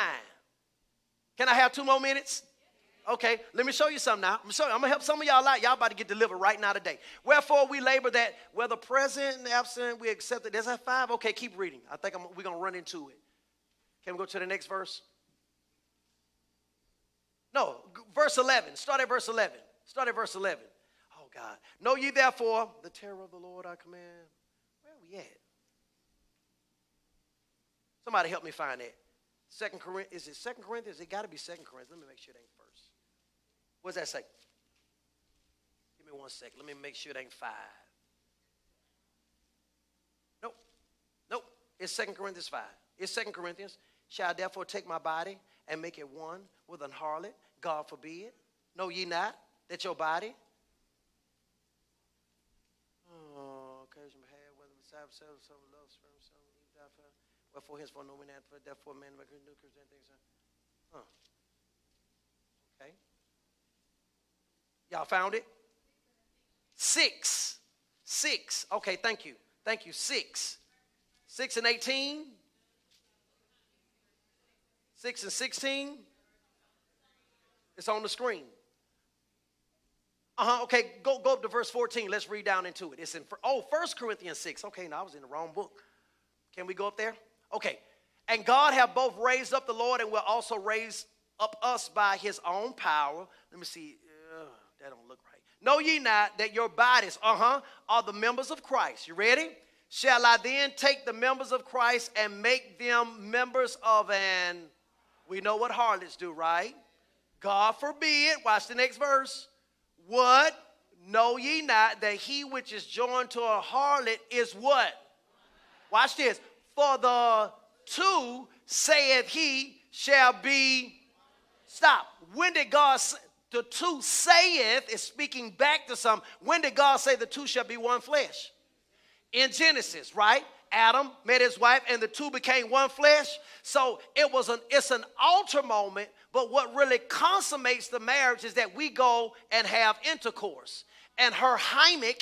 Can I have two more minutes? Okay, let me show you something now. I'm, you, I'm gonna help some of y'all out. Y'all about to get delivered right now today. Wherefore we labor that whether present and absent, we accept it. There's that five. Okay, keep reading. I think I'm, we're gonna run into it. Can we go to the next verse? No, verse 11. Start at verse 11. Start at verse 11. Oh God. Know ye therefore the terror of the Lord I command. Where are we at? Somebody help me find that. Second Corinthians, is it Second Corinthians? It got to be Second Corinthians. Let me make sure it ain't first. What does that say? Give me one second. Let me make sure it ain't five. Nope. Nope. It's Second Corinthians 5. It's Second Corinthians. Shall I therefore take my body and make it one with an harlot? God forbid. Know ye not that your body? Oh, Wherefore henceforth no man hath therefore man make new creatures and things. Huh. Okay. Y'all found it? Six. Six. Okay, thank you. Thank you. Six. Six and 18. Six and 16. It's on the screen. Uh-huh. Okay, go, go up to verse 14. Let's read down into it. It's in oh, First Corinthians 6. Okay, now I was in the wrong book. Can we go up there? Okay. And God have both raised up the Lord and will also raise up us by his own power. Let me see. Uh, that don't look right. Know ye not that your bodies, uh-huh, are the members of Christ. You ready? Shall I then take the members of Christ and make them members of an we know what harlots do, right? God forbid. Watch the next verse. What? Know ye not that he which is joined to a harlot is what? Watch this. For the two, saith he, shall be. Stop. When did God say, the two saith is speaking back to some. When did God say the two shall be one flesh? In Genesis, right? Adam met his wife and the two became one flesh. So it was an it's an altar moment, but what really consummates the marriage is that we go and have intercourse. And her hymen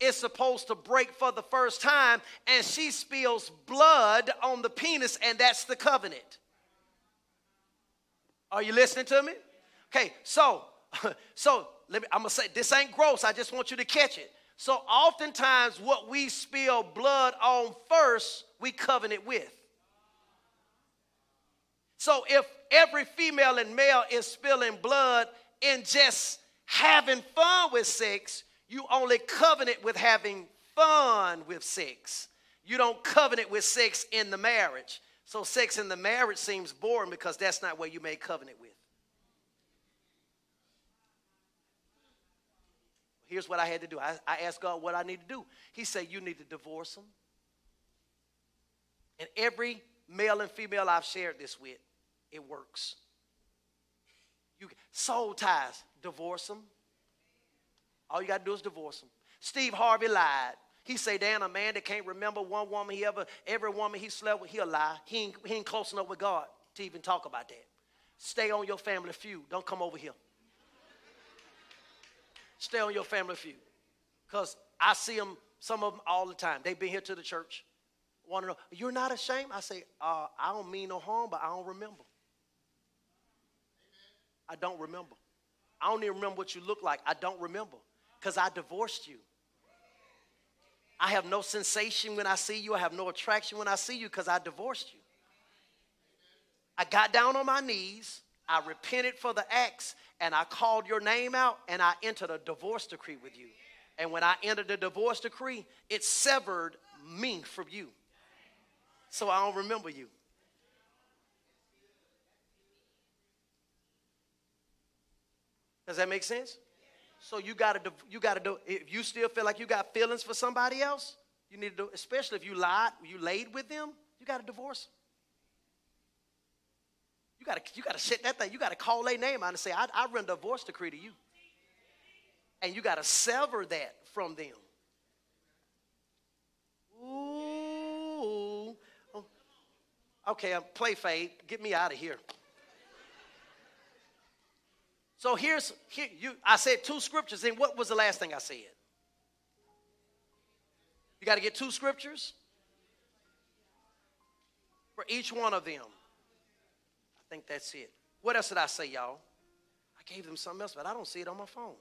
is supposed to break for the first time, and she spills blood on the penis, and that's the covenant. Are you listening to me? Okay, so so let me, I'm gonna say this ain't gross. I just want you to catch it. So oftentimes, what we spill blood on first, we covenant with. So if every female and male is spilling blood in just having fun with sex, you only covenant with having fun with sex. You don't covenant with sex in the marriage. So sex in the marriage seems boring because that's not where you made covenant with. Here's what I had to do. I, I asked God what I need to do. He said, You need to divorce them. And every male and female I've shared this with, it works. You soul ties, divorce them. All you got to do is divorce them. Steve Harvey lied. He say, Dan, a man that can't remember one woman he ever, every woman he slept with, he'll lie. He ain't, he ain't close enough with God to even talk about that. Stay on your family feud. Don't come over here. Stay on your family feud. Because I see them, some of them all the time. They've been here to the church. Want to know, you're not ashamed? I say, uh, I don't mean no harm, but I don't remember. I don't remember. I don't even remember what you look like. I don't remember because I divorced you. I have no sensation when I see you. I have no attraction when I see you because I divorced you. I got down on my knees. I repented for the acts and I called your name out and I entered a divorce decree with you. And when I entered the divorce decree, it severed me from you. So I don't remember you. Does that make sense? So you gotta you gotta do if you still feel like you got feelings for somebody else, You need to, do, especially if you lied, you laid with them, you got to divorce them. You got to you got to set that thing. You got to call their name out and say, I, I render a divorce decree to you. And you got to sever that from them. Ooh. Oh. Okay, I'm play fade. Get me out of here. So here's here you I said two scriptures, and what was the last thing I said? You got to get two scriptures for each one of them. I think that's it. What else did I say, y'all? I gave them something else, but I don't see it on my phone.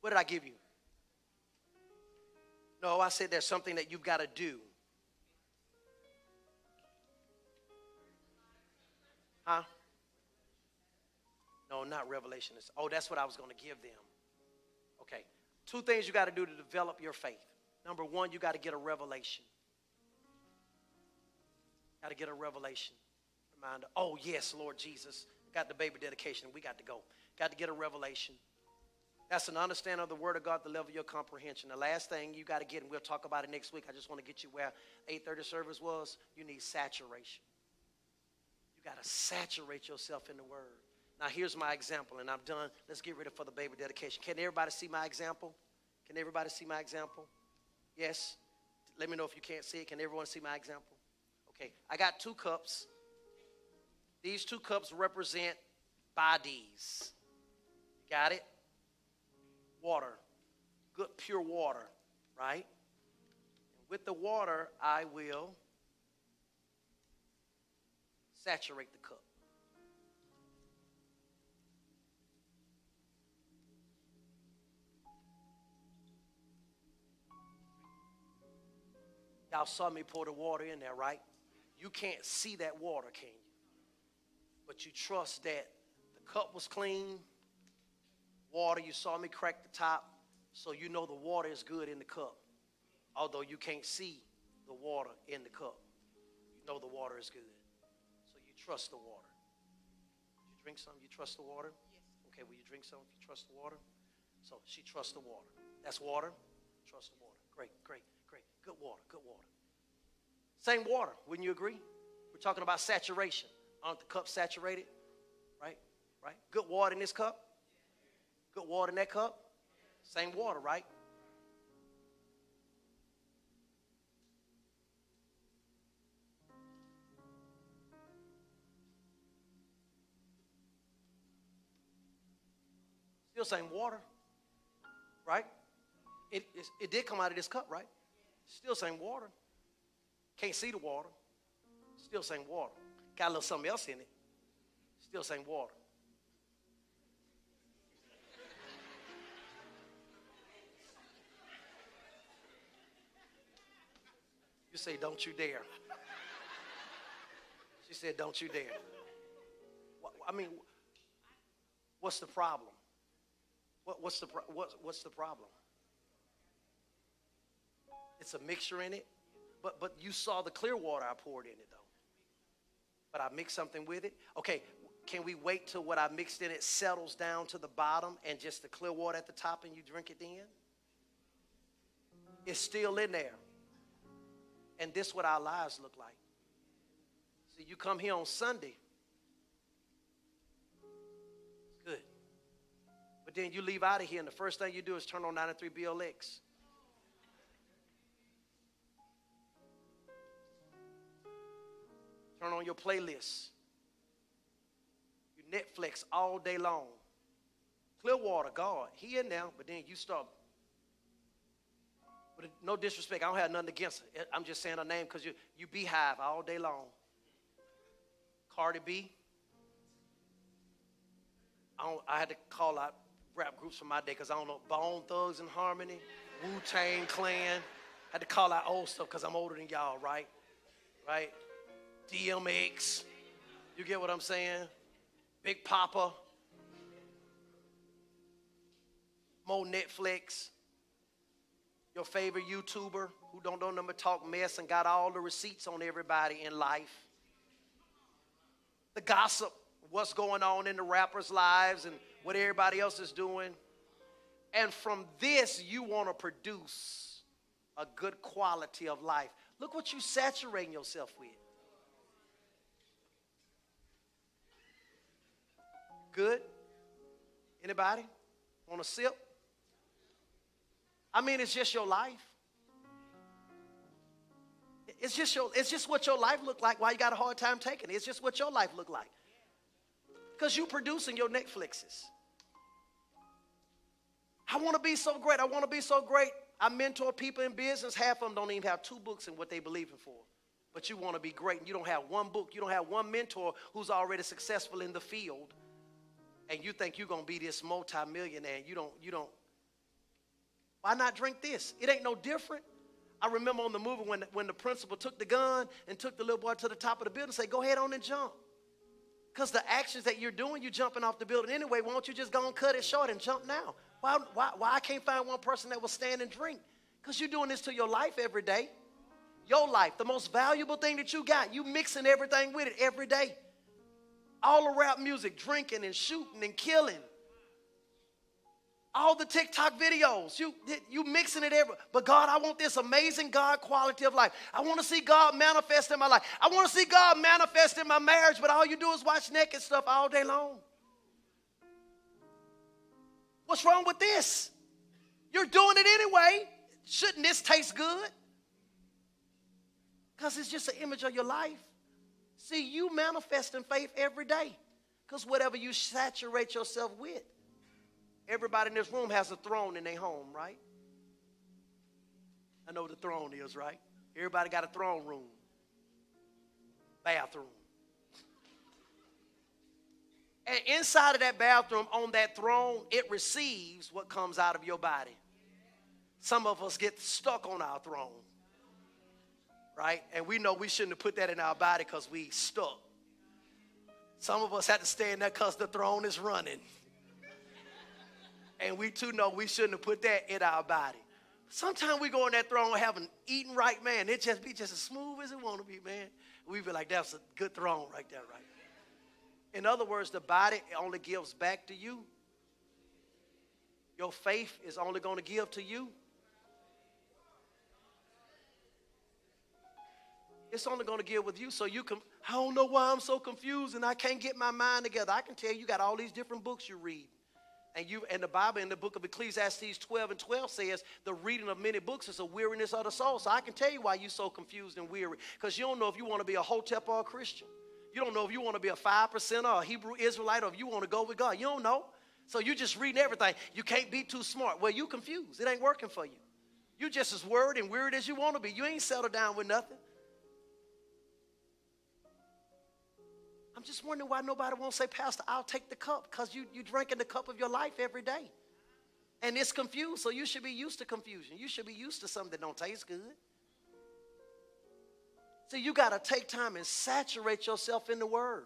What did I give you? No, I said there's something that you've got to do. Huh? No, not revelation. Oh, that's what I was going to give them. Okay. Two things you got to do to develop your faith. Number one, you got to get a revelation. Got to get a revelation. Reminder, oh, yes, Lord Jesus. Got the baby dedication. We got to go. Got to get a revelation. That's an understanding of the Word of God, the level of your comprehension. The last thing you got to get, and we'll talk about it next week. I just want to get you where 8:30 service was. You need saturation. You got to saturate yourself in the Word. Now, here's my example, and I'm done. Let's get ready for the baby dedication. Can everybody see my example? Can everybody see my example? Yes? Let me know if you can't see it. Can everyone see my example? Okay, I got two cups. These two cups represent bodies. Got it? Water. Good, pure water, right? with the water, I will saturate the cup. Y'all saw me pour the water in there, right? You can't see that water, can you? But you trust that the cup was clean, water, you saw me crack the top, so you know the water is good in the cup. Although you can't see the water in the cup, you know the water is good. So you trust the water. Did you drink some? You trust the water? Yes. Okay, will you drink some if you trust the water? So she trusts the water. That's water. Trust the water. Great, great, great. Good water, good water. Same water, wouldn't you agree? We're talking about saturation. Aren't the cups saturated? Right? Right? Good water in this cup? Good water in that cup? Same water, right? Still same water, right? It, it, it did come out of this cup, right? Still same water. Can't see the water. Still same water. Got a little something else in it. Still same water. You say, don't you dare. She said, don't you dare. I mean, what's the problem? What, what's, the, what, what's the problem? It's a mixture in it. But, but you saw the clear water I poured in it. But I mixed something with it. Okay, can we wait till what I mixed in it settles down to the bottom and just the clear water at the top and you drink it then? It's still in there. And this what our lives look like. See, you come here on Sunday. Good. But then you leave out of here, and the first thing you do is turn on 93 BLX. Turn on your playlist. You Netflix all day long. Clearwater, God, He in there, but then you start. But no disrespect, I don't have nothing against it. I'm just saying a name because you you Beyhive all day long. Cardi B. I, don't, I had to call out rap groups from my day because I don't know Bone Thugs and Harmony, Wu Tang Clan. I had to call out old stuff because I'm older than y'all, right? Right? DMX. You get what I'm saying? Big Papa. More Netflix. Your favorite YouTuber who don't know number talk mess and got all the receipts on everybody in life. The gossip, what's going on in the rappers' lives and what everybody else is doing. And from this, you want to produce a good quality of life. Look what you saturating yourself with. Good? Anybody? Want a sip? I mean, it's just your life. It's just your, it's just what your life look like. Why you got a hard time taking it? It's just what your life look like. Because you're producing your Netflixes. I want to be so great. I want to be so great. I mentor people in business. Half of them don't even have two books in what they believe in for. But you want to be great and you don't have one book. You don't have one mentor who's already successful in the field. And you think you're to be this multimillionaire. You don't, you don't. Why not drink this? It ain't no different. I remember on the movie when, when the principal took the gun and took the little boy to the top of the building and say, go ahead on and jump. Because the actions that you're doing, you're jumping off the building anyway. Why don't you just go and cut it short and jump now? Why, why, why I can't find one person that will stand and drink? Because you're doing this to your life every day. Your life, the most valuable thing that you got. You mixing everything with it every day. All around music, drinking and shooting and killing. All the TikTok videos, you you mixing it every. But God, I want this amazing God quality of life. I want to see God manifest in my life. I want to see God manifest in my marriage. But all you do is watch naked stuff all day long. What's wrong with this? You're doing it anyway. Shouldn't this taste good? Because it's just an image of your life. See, you manifest in faith every day. Because whatever you saturate yourself with, everybody in this room has a throne in their home, right? I know what the throne is, right? Everybody got a throne room, bathroom. And inside of that bathroom, on that throne, it receives what comes out of your body. Some of us get stuck on our throne, right? And we know we shouldn't have put that in our body because we stuck. Some of us had to stay in there because the throne is running. And we too know we shouldn't have put that in our body. Sometimes we go on that throne having eaten right, man. It just be just as smooth as it want to be, man. We be like, that's a good throne right there, right? In other words, the body only gives back to you. Your faith is only going to give to you. It's only going to get with you. So you can, I don't know why I'm so confused and I can't get my mind together. I can tell you, you got all these different books you read. And you and the Bible in the book of Ecclesiastes 12 and 12 says the reading of many books is a weariness of the soul. So I can tell you why you're so confused and weary. Because you don't know if you want to be a hotep or a Christian. You don't know if you want to be a five percenter or a Hebrew Israelite or if you want to go with God. You don't know. So you just reading everything. You can't be too smart. Well, you confused. It ain't working for you. You just as worried and weird as you want to be. You ain't settled down with nothing. Just wondering why nobody won't say, Pastor, I'll take the cup because you, you drinking the cup of your life every day. And it's confused, so you should be used to confusion. You should be used to something that don't taste good. See, you got to take time and saturate yourself in the Word.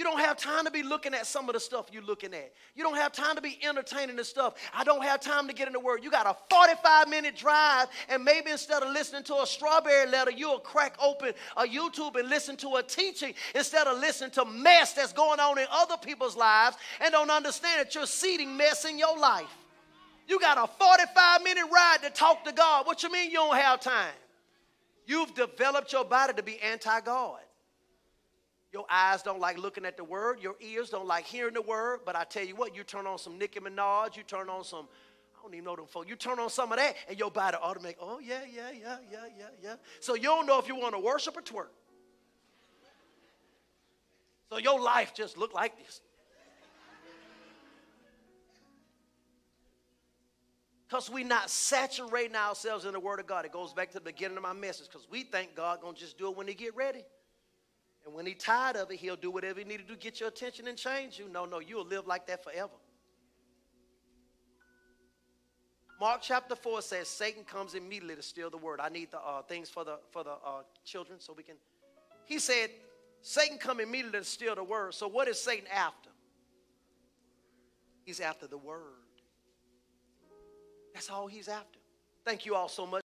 You don't have time to be looking at some of the stuff you're looking at. You don't have time to be entertaining the stuff. I don't have time to get in the Word. You got a 45 minute drive, and maybe instead of listening to a strawberry letter, you'll crack open a YouTube and listen to a teaching instead of listening to mess that's going on in other people's lives and don't understand that you're seeding mess in your life. You got a 45 minute ride to talk to God. What you mean you don't have time? You've developed your body to be anti God. Your eyes don't like looking at the word, your ears don't like hearing the word, but I tell you what, you turn on some Nicki Minaj, you turn on some, I don't even know them folks, you turn on some of that, and your body automatic, oh, yeah, yeah, yeah, yeah, yeah, yeah. So you don't know if you want to worship or twerk. So your life just look like this. because we're not saturating ourselves in the Word of God. It goes back to the beginning of my message because we think God gonna just do it when He get ready. And when He tired of it, He'll do whatever He need to do to get your attention and change you. No, no, you'll live like that forever. Mark chapter 4 says Satan comes immediately to steal the word. I need the uh, things for the, for the uh, children so we can. He said, Satan come immediately to steal the word. So what is Satan after? He's after the word. That's all he's after. Thank you all so much.